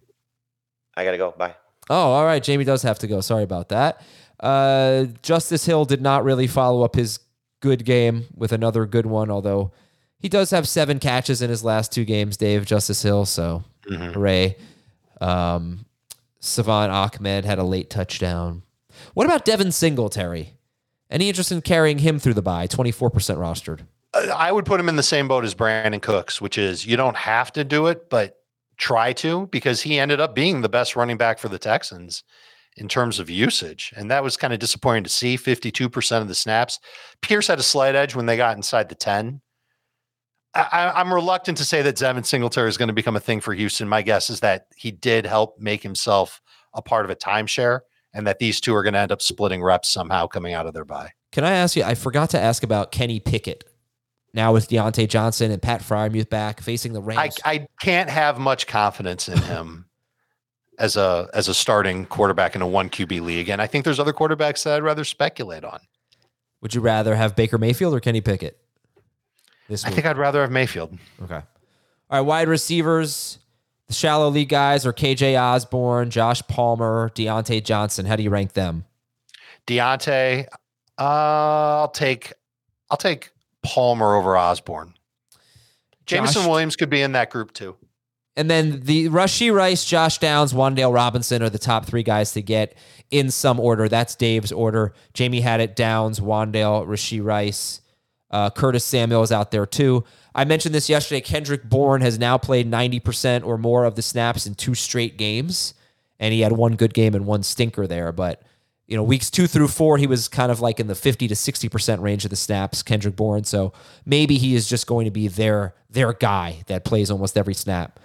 I gotta go. Bye. Oh, all right. Jamie does have to go. Sorry about that. Uh, Justice Hill did not really follow up his good game with another good one, although he does have seven catches in his last two games, Dave Justice Hill. So, hooray. Um, Salvon Ahmed had a late touchdown. What about Devin Singletary? Any interest in carrying him through the bye? 24% rostered. Uh, I would put him in the same boat as Brandin Cooks, which is you don't have to do it, but try to because he ended up being the best running back for the Texans in terms of usage. And that was kind of disappointing to see 52% of the snaps. Pierce had a slight edge when they got inside the 10. I, I'm reluctant to say that Devin Singletary is going to become a thing for Houston. My guess is that he did help make himself a part of a timeshare and that these two are going to end up splitting reps somehow coming out of their bye. Can I ask you? I forgot to ask about Kenny Pickett. Now with Diontae Johnson and Pat Freiermuth back facing the I, Rams. I can't have much confidence in him as a as a starting quarterback in a one QB league, and I think there's other quarterbacks that I'd rather speculate on. Would you rather have Baker Mayfield or Kenny Pickett? This I think I'd rather have Mayfield. Okay. All right, wide receivers. The shallow league guys are KJ Osborn, Josh Palmer, Diontae Johnson. How do you rank them? Diontae, uh, I'll take I'll take Palmer over Osborne. Jameson Josh- Williams could be in that group too. And then the Rashee Rice, Josh Downs, Wan'Dale Robinson are the top three guys to get in some order. That's Dave's order. Jamie had it Downs, Wan'Dale, Rashee Rice. Uh, Curtis Samuel is out there too. I mentioned this yesterday. Kendrick Bourne has now played 90% or more of the snaps in two straight games. And he had one good game and one stinker there. But, you know, weeks two through four, he was kind of like in the 50 to 60% range of the snaps, Kendrick Bourne. So maybe he is just going to be their their guy that plays almost every snap.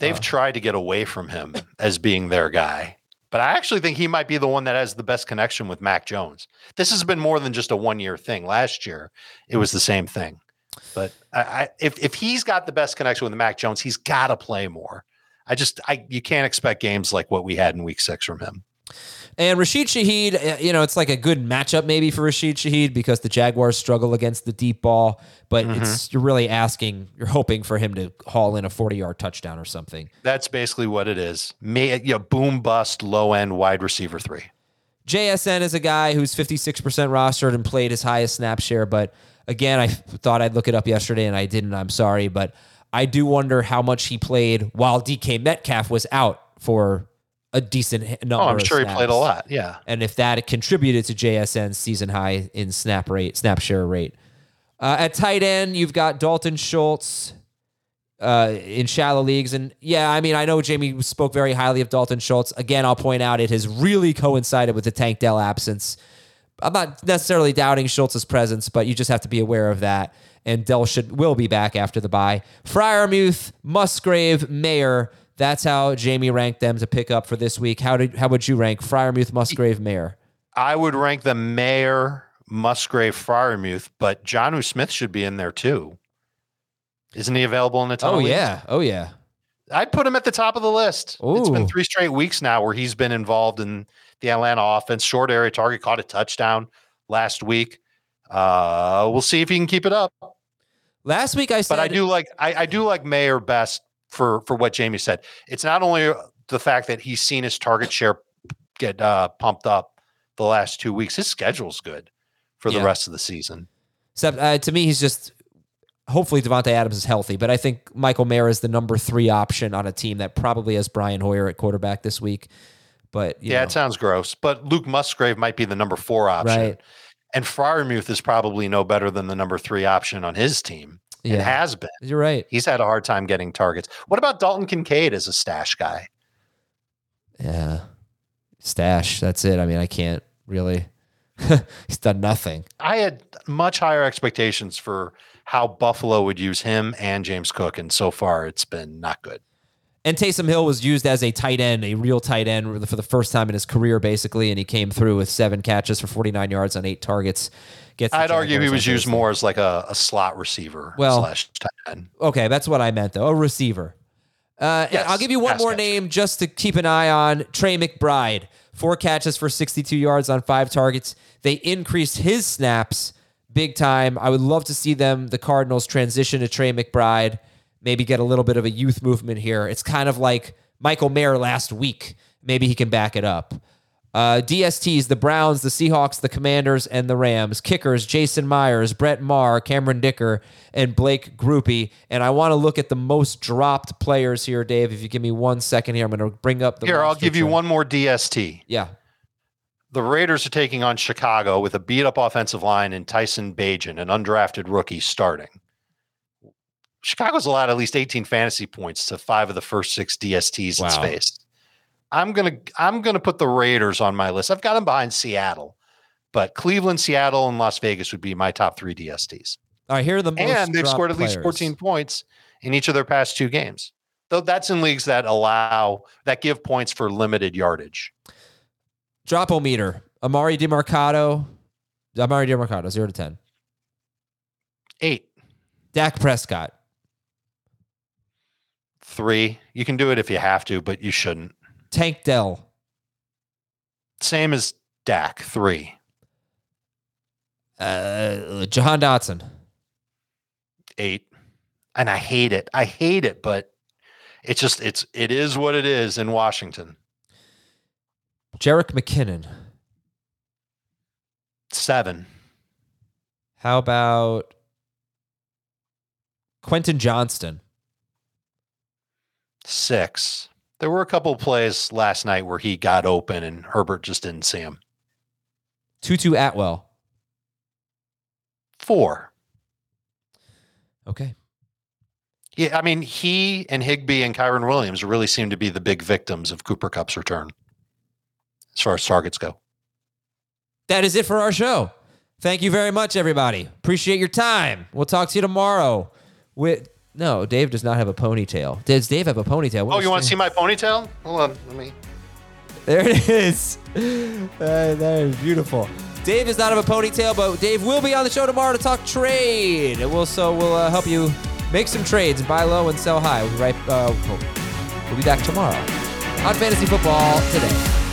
They've uh, tried to get away from him as being their guy. But I actually think he might be the one that has the best connection with Mac Jones. This has been more than just a one year thing. Last year, it was the same thing. But I, I, if if he's got the best connection with Mac Jones, he's got to play more. I just I you can't expect games like what we had in Week Six from him. And Rashid Shaheed, uh, you know, it's like a good matchup maybe for Rashid Shaheed because the Jaguars struggle against the deep ball, but it's you're really asking, you're hoping for him to haul in a 40 yard touchdown or something. That's basically what it is. May you know, boom bust low end wide receiver three. JSN is a guy who's 56% rostered and played his highest snap share, but Again, I thought I'd look it up yesterday and I didn't. I'm sorry, but I do wonder how much he played while DK Metcalf was out for a decent number. Oh, I'm sure he played a lot. Yeah. and if that contributed to JSN's season high in snap rate, snap share rate. Uh, at tight end, you've got Dalton Schultz uh, in shallow leagues, and yeah, I mean, I know Jamie spoke very highly of Dalton Schultz. Again, I'll point out it has really coincided with the Tank Dell absence. I'm not necessarily doubting Schultz's presence, but you just have to be aware of that. And Dell should will be back after the bye. Freiermuth, Musgrave, Mayer. That's how Jamie ranked them to pick up for this week. How did how would you rank Freiermuth, Musgrave, Mayer? I would rank the Mayor, Musgrave, Freiermuth, but Jonnu Smith should be in there too. Isn't he available in the tunnel? Oh leagues? yeah, oh yeah. I'd put him at the top of the list. It's been three straight weeks now where he's been involved in the Atlanta offense. Short area target caught a touchdown last week. Uh, we'll see if he can keep it up. Last week I said, But I do like I, I do like Mayer best for for what Jamie said. It's not only the fact that he's seen his target share get uh, pumped up the last two weeks. His schedule's good for the Yeah. rest of the season. Except uh, to me, he's just hopefully Davante Adams is healthy, but I think Michael Mayer is the number three option on a team that probably has Brian Hoyer at quarterback this week. But you yeah, know, it sounds gross, but Luke Musgrave might be the number four option. Right. And Freiermuth is probably no better than the number three option on his team. Yeah. It has been. you're right. He's had a hard time getting targets. What about Dalton Kincaid as a stash guy? Yeah, stash. That's it. I mean, I can't really. (laughs) he's done nothing. I had much higher expectations for how Buffalo would use him and James Cook, and so far it's been not good. And Taysom Hill was used as a tight end, a real tight end for the first time in his career, basically, and he came through with seven catches for 49 yards on eight targets. Gets I'd argue he was used more as like a, a slot receiver Well, slash tight end. Okay, that's what I meant though. A receiver. Uh, Yes, I'll give you one more name just to keep an eye on. Trey McBride, four catches for 62 yards on five targets. They increased his snaps big time. I would love to see them, the Cardinals, transition to Trey McBride. Maybe get a little bit of a youth movement here. It's kind of like Michael Mayer last week. Maybe he can back it up. Uh, DSTs, the Browns, the Seahawks, the Commanders, and the Rams. Kickers, Jason Myers, Brett Maher, Cameron Dicker, and Blake Grupe. And I want to look at the most dropped players here, Dave. If you give me one second here, I'm going to bring up the. Here, I'll give you one more DST. Yeah. The Raiders are taking on Chicago with a beat up offensive line and Tyson Bagent, an undrafted rookie, starting. Chicago's allowed at least 18 fantasy points to five of the first six DSTs it's Wow. faced. I'm gonna I'm gonna put the Raiders on my list. I've got them behind Seattle, but Cleveland, Seattle, and Las Vegas would be my top three DSTs. All right, here are the most and they've scored at least 14 points in each of their past two games. Though that's in leagues that allow that give points for limited yardage. Drop-o-meter. Emari Demercado. Emari Demercado, 0 to 10. Eight, Dak Prescott. Three. You can do it if you have to, but you shouldn't. Tank Dell. Same as Dak, three. Uh, Jahan Dotson. eight and i hate it i hate it but it's just it's it is what it is in washington Jerick McKinnon. seven How about Quentin Johnston? Six there were a couple of plays last night where he got open and herbert just didn't see him Tutu Atwell. four Okay. yeah i mean he and Higbee and Kyren Williams really seem to be the big victims of Cooper Kupp's return as far as targets go That is it for our show. Thank you very much, everybody. Appreciate your time. We'll talk to you tomorrow. With no, Dave does not have a ponytail. Does Dave have a ponytail? What oh you want to see my ponytail hold on let me There it is. (laughs) Uh, that is beautiful. Dave does not have a ponytail, but Dave will be on the show tomorrow to talk trade. And we'll so we'll uh, help you make some trades, buy low and sell high. We'll be right. Uh, we'll be back tomorrow on fantasy football today.